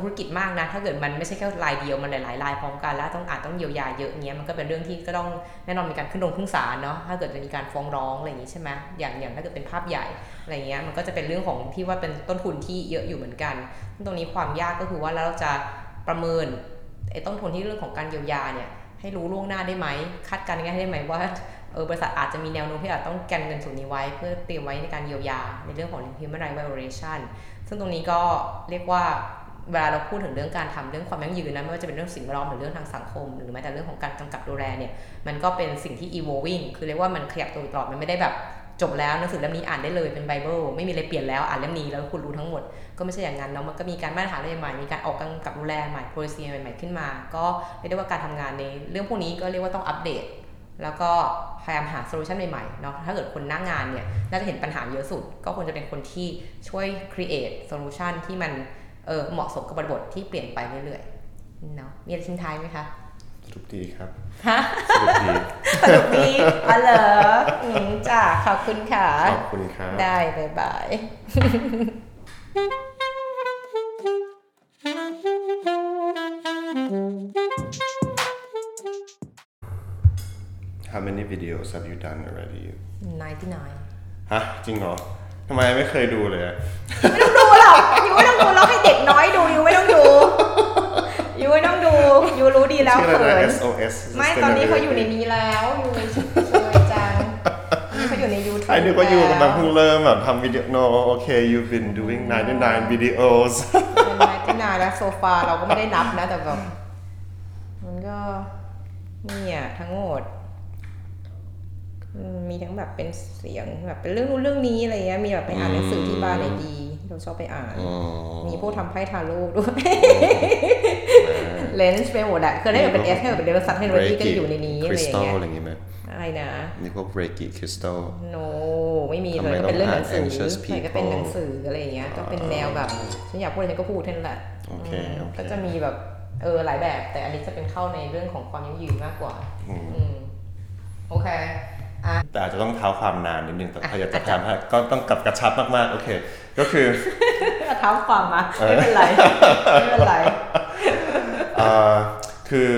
ธุรกิจมากนะ ถ้าเกิดมันไม่ใช่แค่รายเดียวมันหลายๆรายพร้อมกันแล้วต้องอาจต้องเยียวยาเยอะเงี้ยมันก็เป็นเรื่องที่ก็ต้องแน่นอนมีการขึ้นลงขึ้นศาลเนาะถ้าเกิดจะมีการฟ้องร้องอะไรอย่างงี้ใช่ไหมอย่างอย่างถ้าเกิดเป็นภาพใหญ่อะไรเงี้ยมันก็จะเป็นเรื่องของที่ว่าเป็นต้นทุนที่เยอะอยู่เหมือนกันซึ่งตรงนี้ความยากก็คือว่าแล้วเราจะประเมินไอ้ต้นทุนที่เรื่องของการเยียวยาเนี่ยให้รู้ล่วงหน้าได้ไหมคาดการณ์ได้ไหมว่าเออบริษัทอาจจะมีแนวโน้มที่อาจต้องแกนเงินส่วนนี้ไว้เพื่อเตรียมไว้ในการเยียวยาในเรื่องของ human rights violation ซึ่งตรงนี้ก็เรียกว่า เวลาเราพูดถึงเรื่องการทำเรื่องความยั่งยืนนะไม่ว่าจะเป็นเรื่องสิ่งแวดล้อมหรือเรื่องทางสังคม หรือแม้แต่เรื่องของการกำกับดูแลเนี่ยมันก็เป็นสิ่งที่ evolving คือเรียกว่ามันขยับตัวตลอดมันไม่ได้แบบจบแล้วหนังสือเล่มนี้อ่านได้เลยเป็นไบเบิลไม่มีอะไรเปลี่ยนแล้วอ่านเล่มนี้แล้วคุณรู้ทั้งหมด ก็ไม่ใช่อย่างนั้นเนาะมันก็มีการมาตรฐานใหม่มีการออกกำกับดูแลใหม่ policy ใหม่ๆขึ้นมา ก็เรียกได้ว่าการทำงานในเรื่องพวกนี้ก็เรียกว่าต้องอัปเดต แล้วก็พยายามหา solution ใหม่ๆเนาะถ้าเกิดคนหน้างานเนี่ยน่าจะเห็นปัญหาเยอะสุด ก็ควรจะเป็นคนที่ช่วย create solution ที่มัน เออเหมาะสมกับบริบทที่เปลี่ยนไปเรื่อยๆเนาะมีอะไรทิ้งท้ายไหมคะสรุปดีครับฮะสรุปดีสนุกดีอ๋อเหรออืมจ้าขอบคุณค่ะ ขอบคุณครับ ได้บ๊ายบาย How many videos have you done already 99 ฮะ จริงเหรอ ทำไมไม่เคยดูเลยอะไม่ต้องดู หรอกยูไม่ต้องดูแล้วให้เด็กน้อยดูยูไม่ต้องดูยูไม่ต้องดูยูรู้ดีแล้วชื่ออะไรเขินะน SOS ไม่ตอนนี้เขาอยู่ในนี้แล้วยูเชยจังอันนี้เขาอยู่ใน YouTube ไอ้นึกว่าอยู่กำลังเพิ่งแล้วเริ่มแบบทำวิดีโอ no okay you've been doing 99 videos เป็นไงที่นานแล้วโซฟาเราก็ไม่ได้นับนะแต่แบบมันก็นี่อะทั้งหมดอืมมีทั้งแบบเป็นเสียงแบบเป็นเรื่องนู้นเรื่องนี้อะไรเงี้ยมีแบบไปอ่านหนังสือที่บ้านไหนดี เราชอบไปอ่านอ๋อมีพวกทำไพ่ทาโร่ด้วย เลนส์ไปหมดอะคือถ้าเกิดเป็นเอสถ้าเกิดเป็นเดลซัตเทนเวอรี่ก็อยู่ในนี้คอะไรริสอย่างตัลเงี้ยอะไรอย่างงี้ไหมอะไรนะมีพวกเรกิคริสตัล no ไม่มีทำเลไมยก็เป็นเรื่องหนังสือต้องอ่าน anxious ใช่ก็เป็น people หนังสืออะไรอย่างเงี้ยก็เป็นแนวแบบฉันอยากพูดอะไรฉันก็พูดเท่านั้นแหละโอเคอืมโอเคก็จะมีแบบเออหลายแบบ แต่อันนี้จะเป็นเข้าในเรื่องของความยั่งยืนมากกว่าอืมอืมโอเคอะ แต่อาจจะต้องเท้าความนานนิดนึงแต่อะพยายามจะอาจพจะยายามให้ก็ต้องกับกระชับมากๆ โอเค ก็คือเท้าความมาไม่เป็นไรไม่เป็นไรเอ่อคือ